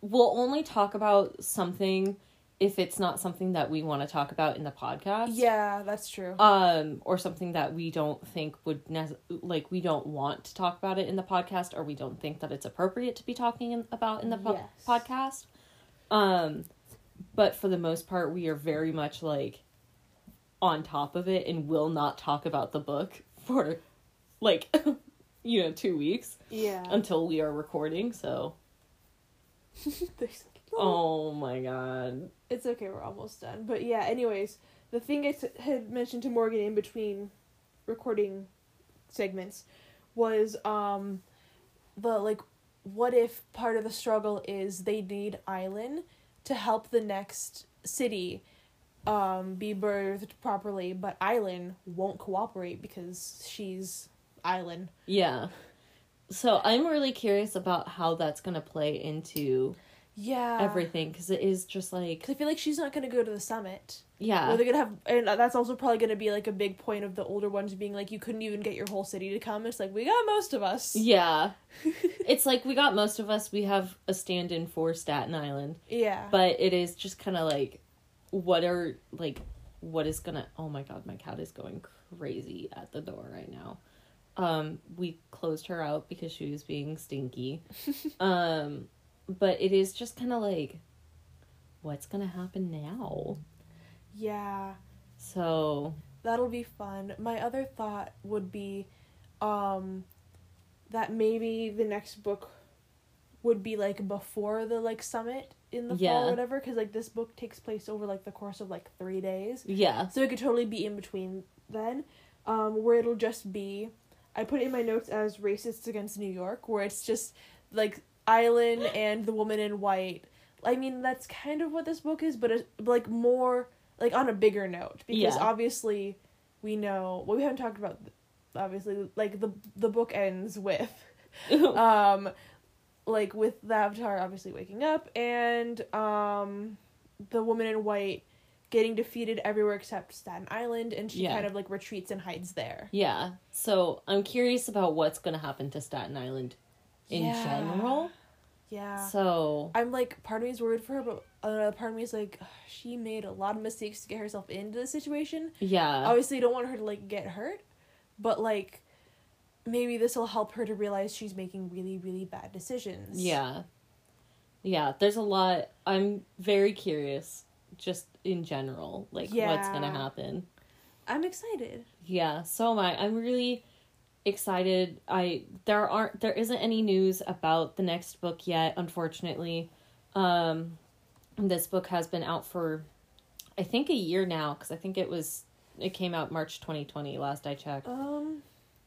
we'll only talk about something if it's not something that we want to talk about in the podcast. Yeah, that's true. Um or something that we don't think would nece- like we don't want to talk about it in the podcast or we don't think that it's appropriate to be talking in, about in the po- Yes. podcast. Um but for the most part we are very much like on top of it and will not talk about the book for like you know 2 weeks yeah. until we are recording so oh my god It's okay, we're almost done. But yeah, anyways, the thing I s- had mentioned to Morgan in between recording segments was um the like what if part of the struggle is they need Aislyn to help the next city um be birthed properly, but Aislyn won't cooperate because she's Aislyn. yeah so i'm really curious about how that's going to play into Yeah. everything because it is just like Cuz I feel like she's not going to go to the summit. yeah Or they're gonna have, and that's also probably gonna be like a big point of the older ones being like, you couldn't even get your whole city to come. It's like we got most of us. Yeah. it's like we got most of us, we have a stand in for Staten Island. Yeah. But it is just kind of like, what are, like, what is gonna, oh my god, my cat is going crazy at the door right now. Um, we closed her out because she was being stinky. um, but it is just kind of like, what's gonna happen now? yeah, So, that'll be fun. My other thought would be, um, that maybe the next book would be like before the like summit in the fall or whatever, because like this book takes place over like the course of like three days. yeah. So it could totally be in between then, um, where it'll just be. I put it in my notes as racists against New York, where it's just like Aislyn and the woman in white. I mean, that's kind of what this book is, but it's like more like on a bigger note because Yeah. obviously we know well we haven't talked about obviously like the the book ends with um like with the avatar obviously waking up and um the woman in white getting defeated everywhere except Staten Island and she Yeah. kind of like retreats and hides there. Yeah. So I'm curious about what's going to happen to Staten Island in Yeah. general. Yeah. So I'm like part of me is worried for her but another part of me is like she made a lot of mistakes to get herself into this situation. yeah, Obviously, you don't want her to like get hurt, but like maybe this will help her to realize she's making really really bad decisions. yeah, yeah. There's a lot. I'm very curious, just in general, like what's gonna happen. I'm excited. Yeah. So am I. I'm really excited. I there aren't there isn't any news about the next book yet, unfortunately. Um, this book has been out for, I think, a year now because I think it was it came out March 2020 last I checked. Um,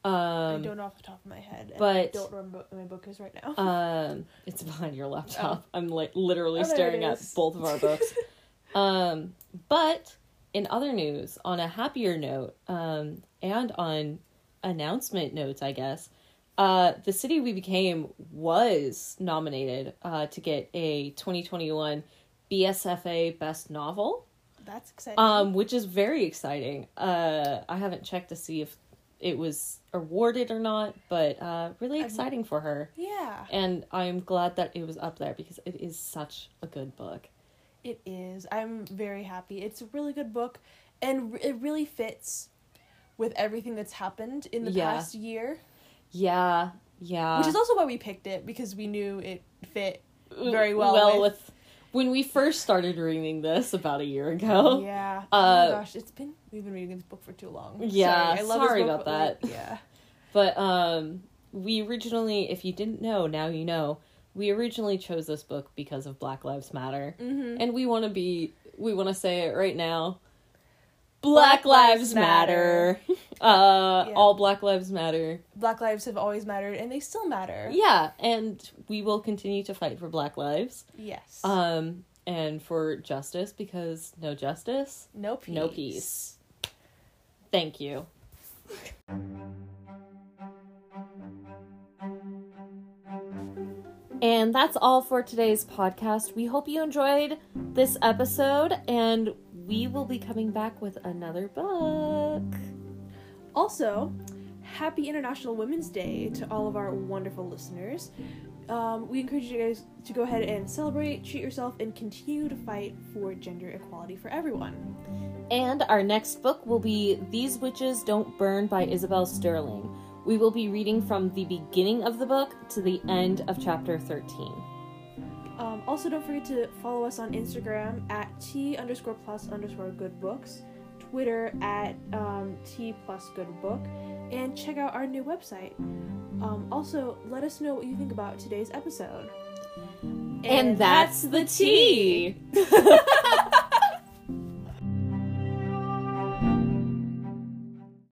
Um, I don't know off the top of my head. and I but- don't remember what my book is right now. Um, it's behind your laptop. I'm like literally Oh, staring at both of our books. Um, but in other news, on a happier note, um, and on announcement notes, I guess, uh, the city we became was nominated uh, to get a 2021 BSFA Best Novel, That's exciting. um, which is very exciting. Uh, I haven't checked to see if it was awarded or not, but uh, really exciting for her. yeah, And I'm glad that it was up there because it is such a good book. it is. I'm very happy. It's a really good book, and r- it really fits with everything that's happened in the Yeah. past year. Yeah, yeah. which is also why we picked it because we knew it fit very well Well, with- with when we first started reading this about a year ago. Yeah. oh Uh, my gosh, it's been we've been reading this book for too long. Yeah, this sorry book, about like, that. yeah. But um we originally if you didn't know, now you know, we originally chose this book because of Black Lives Matter. Mm-hmm. And we want to be we want to say it right now. Black, Lives, Matter. uh Yeah. all Black Lives Matter. Black lives have always mattered, and they still matter. Yeah, and we will continue to fight for Black lives. Yes. Um and for justice because no justice, no peace. no peace. Thank you. And that's all for today's podcast. We hope you enjoyed this episode, and we will be coming back with another book. Also, happy International Women's Day to all of our wonderful listeners. Um, we encourage you guys to go ahead and celebrate, treat yourself, and continue to fight for gender equality for everyone. And our next book will be These Witches Don't Burn by Isabel Sterling. We will be reading from the beginning of the book to the end of chapter 13. Um, also, don't forget to follow us on Instagram at t underscore plus underscore good books, Twitter at um, t plus good book, and check out our new website. Um, also, let us know what you think about today's episode. And, that's the tea!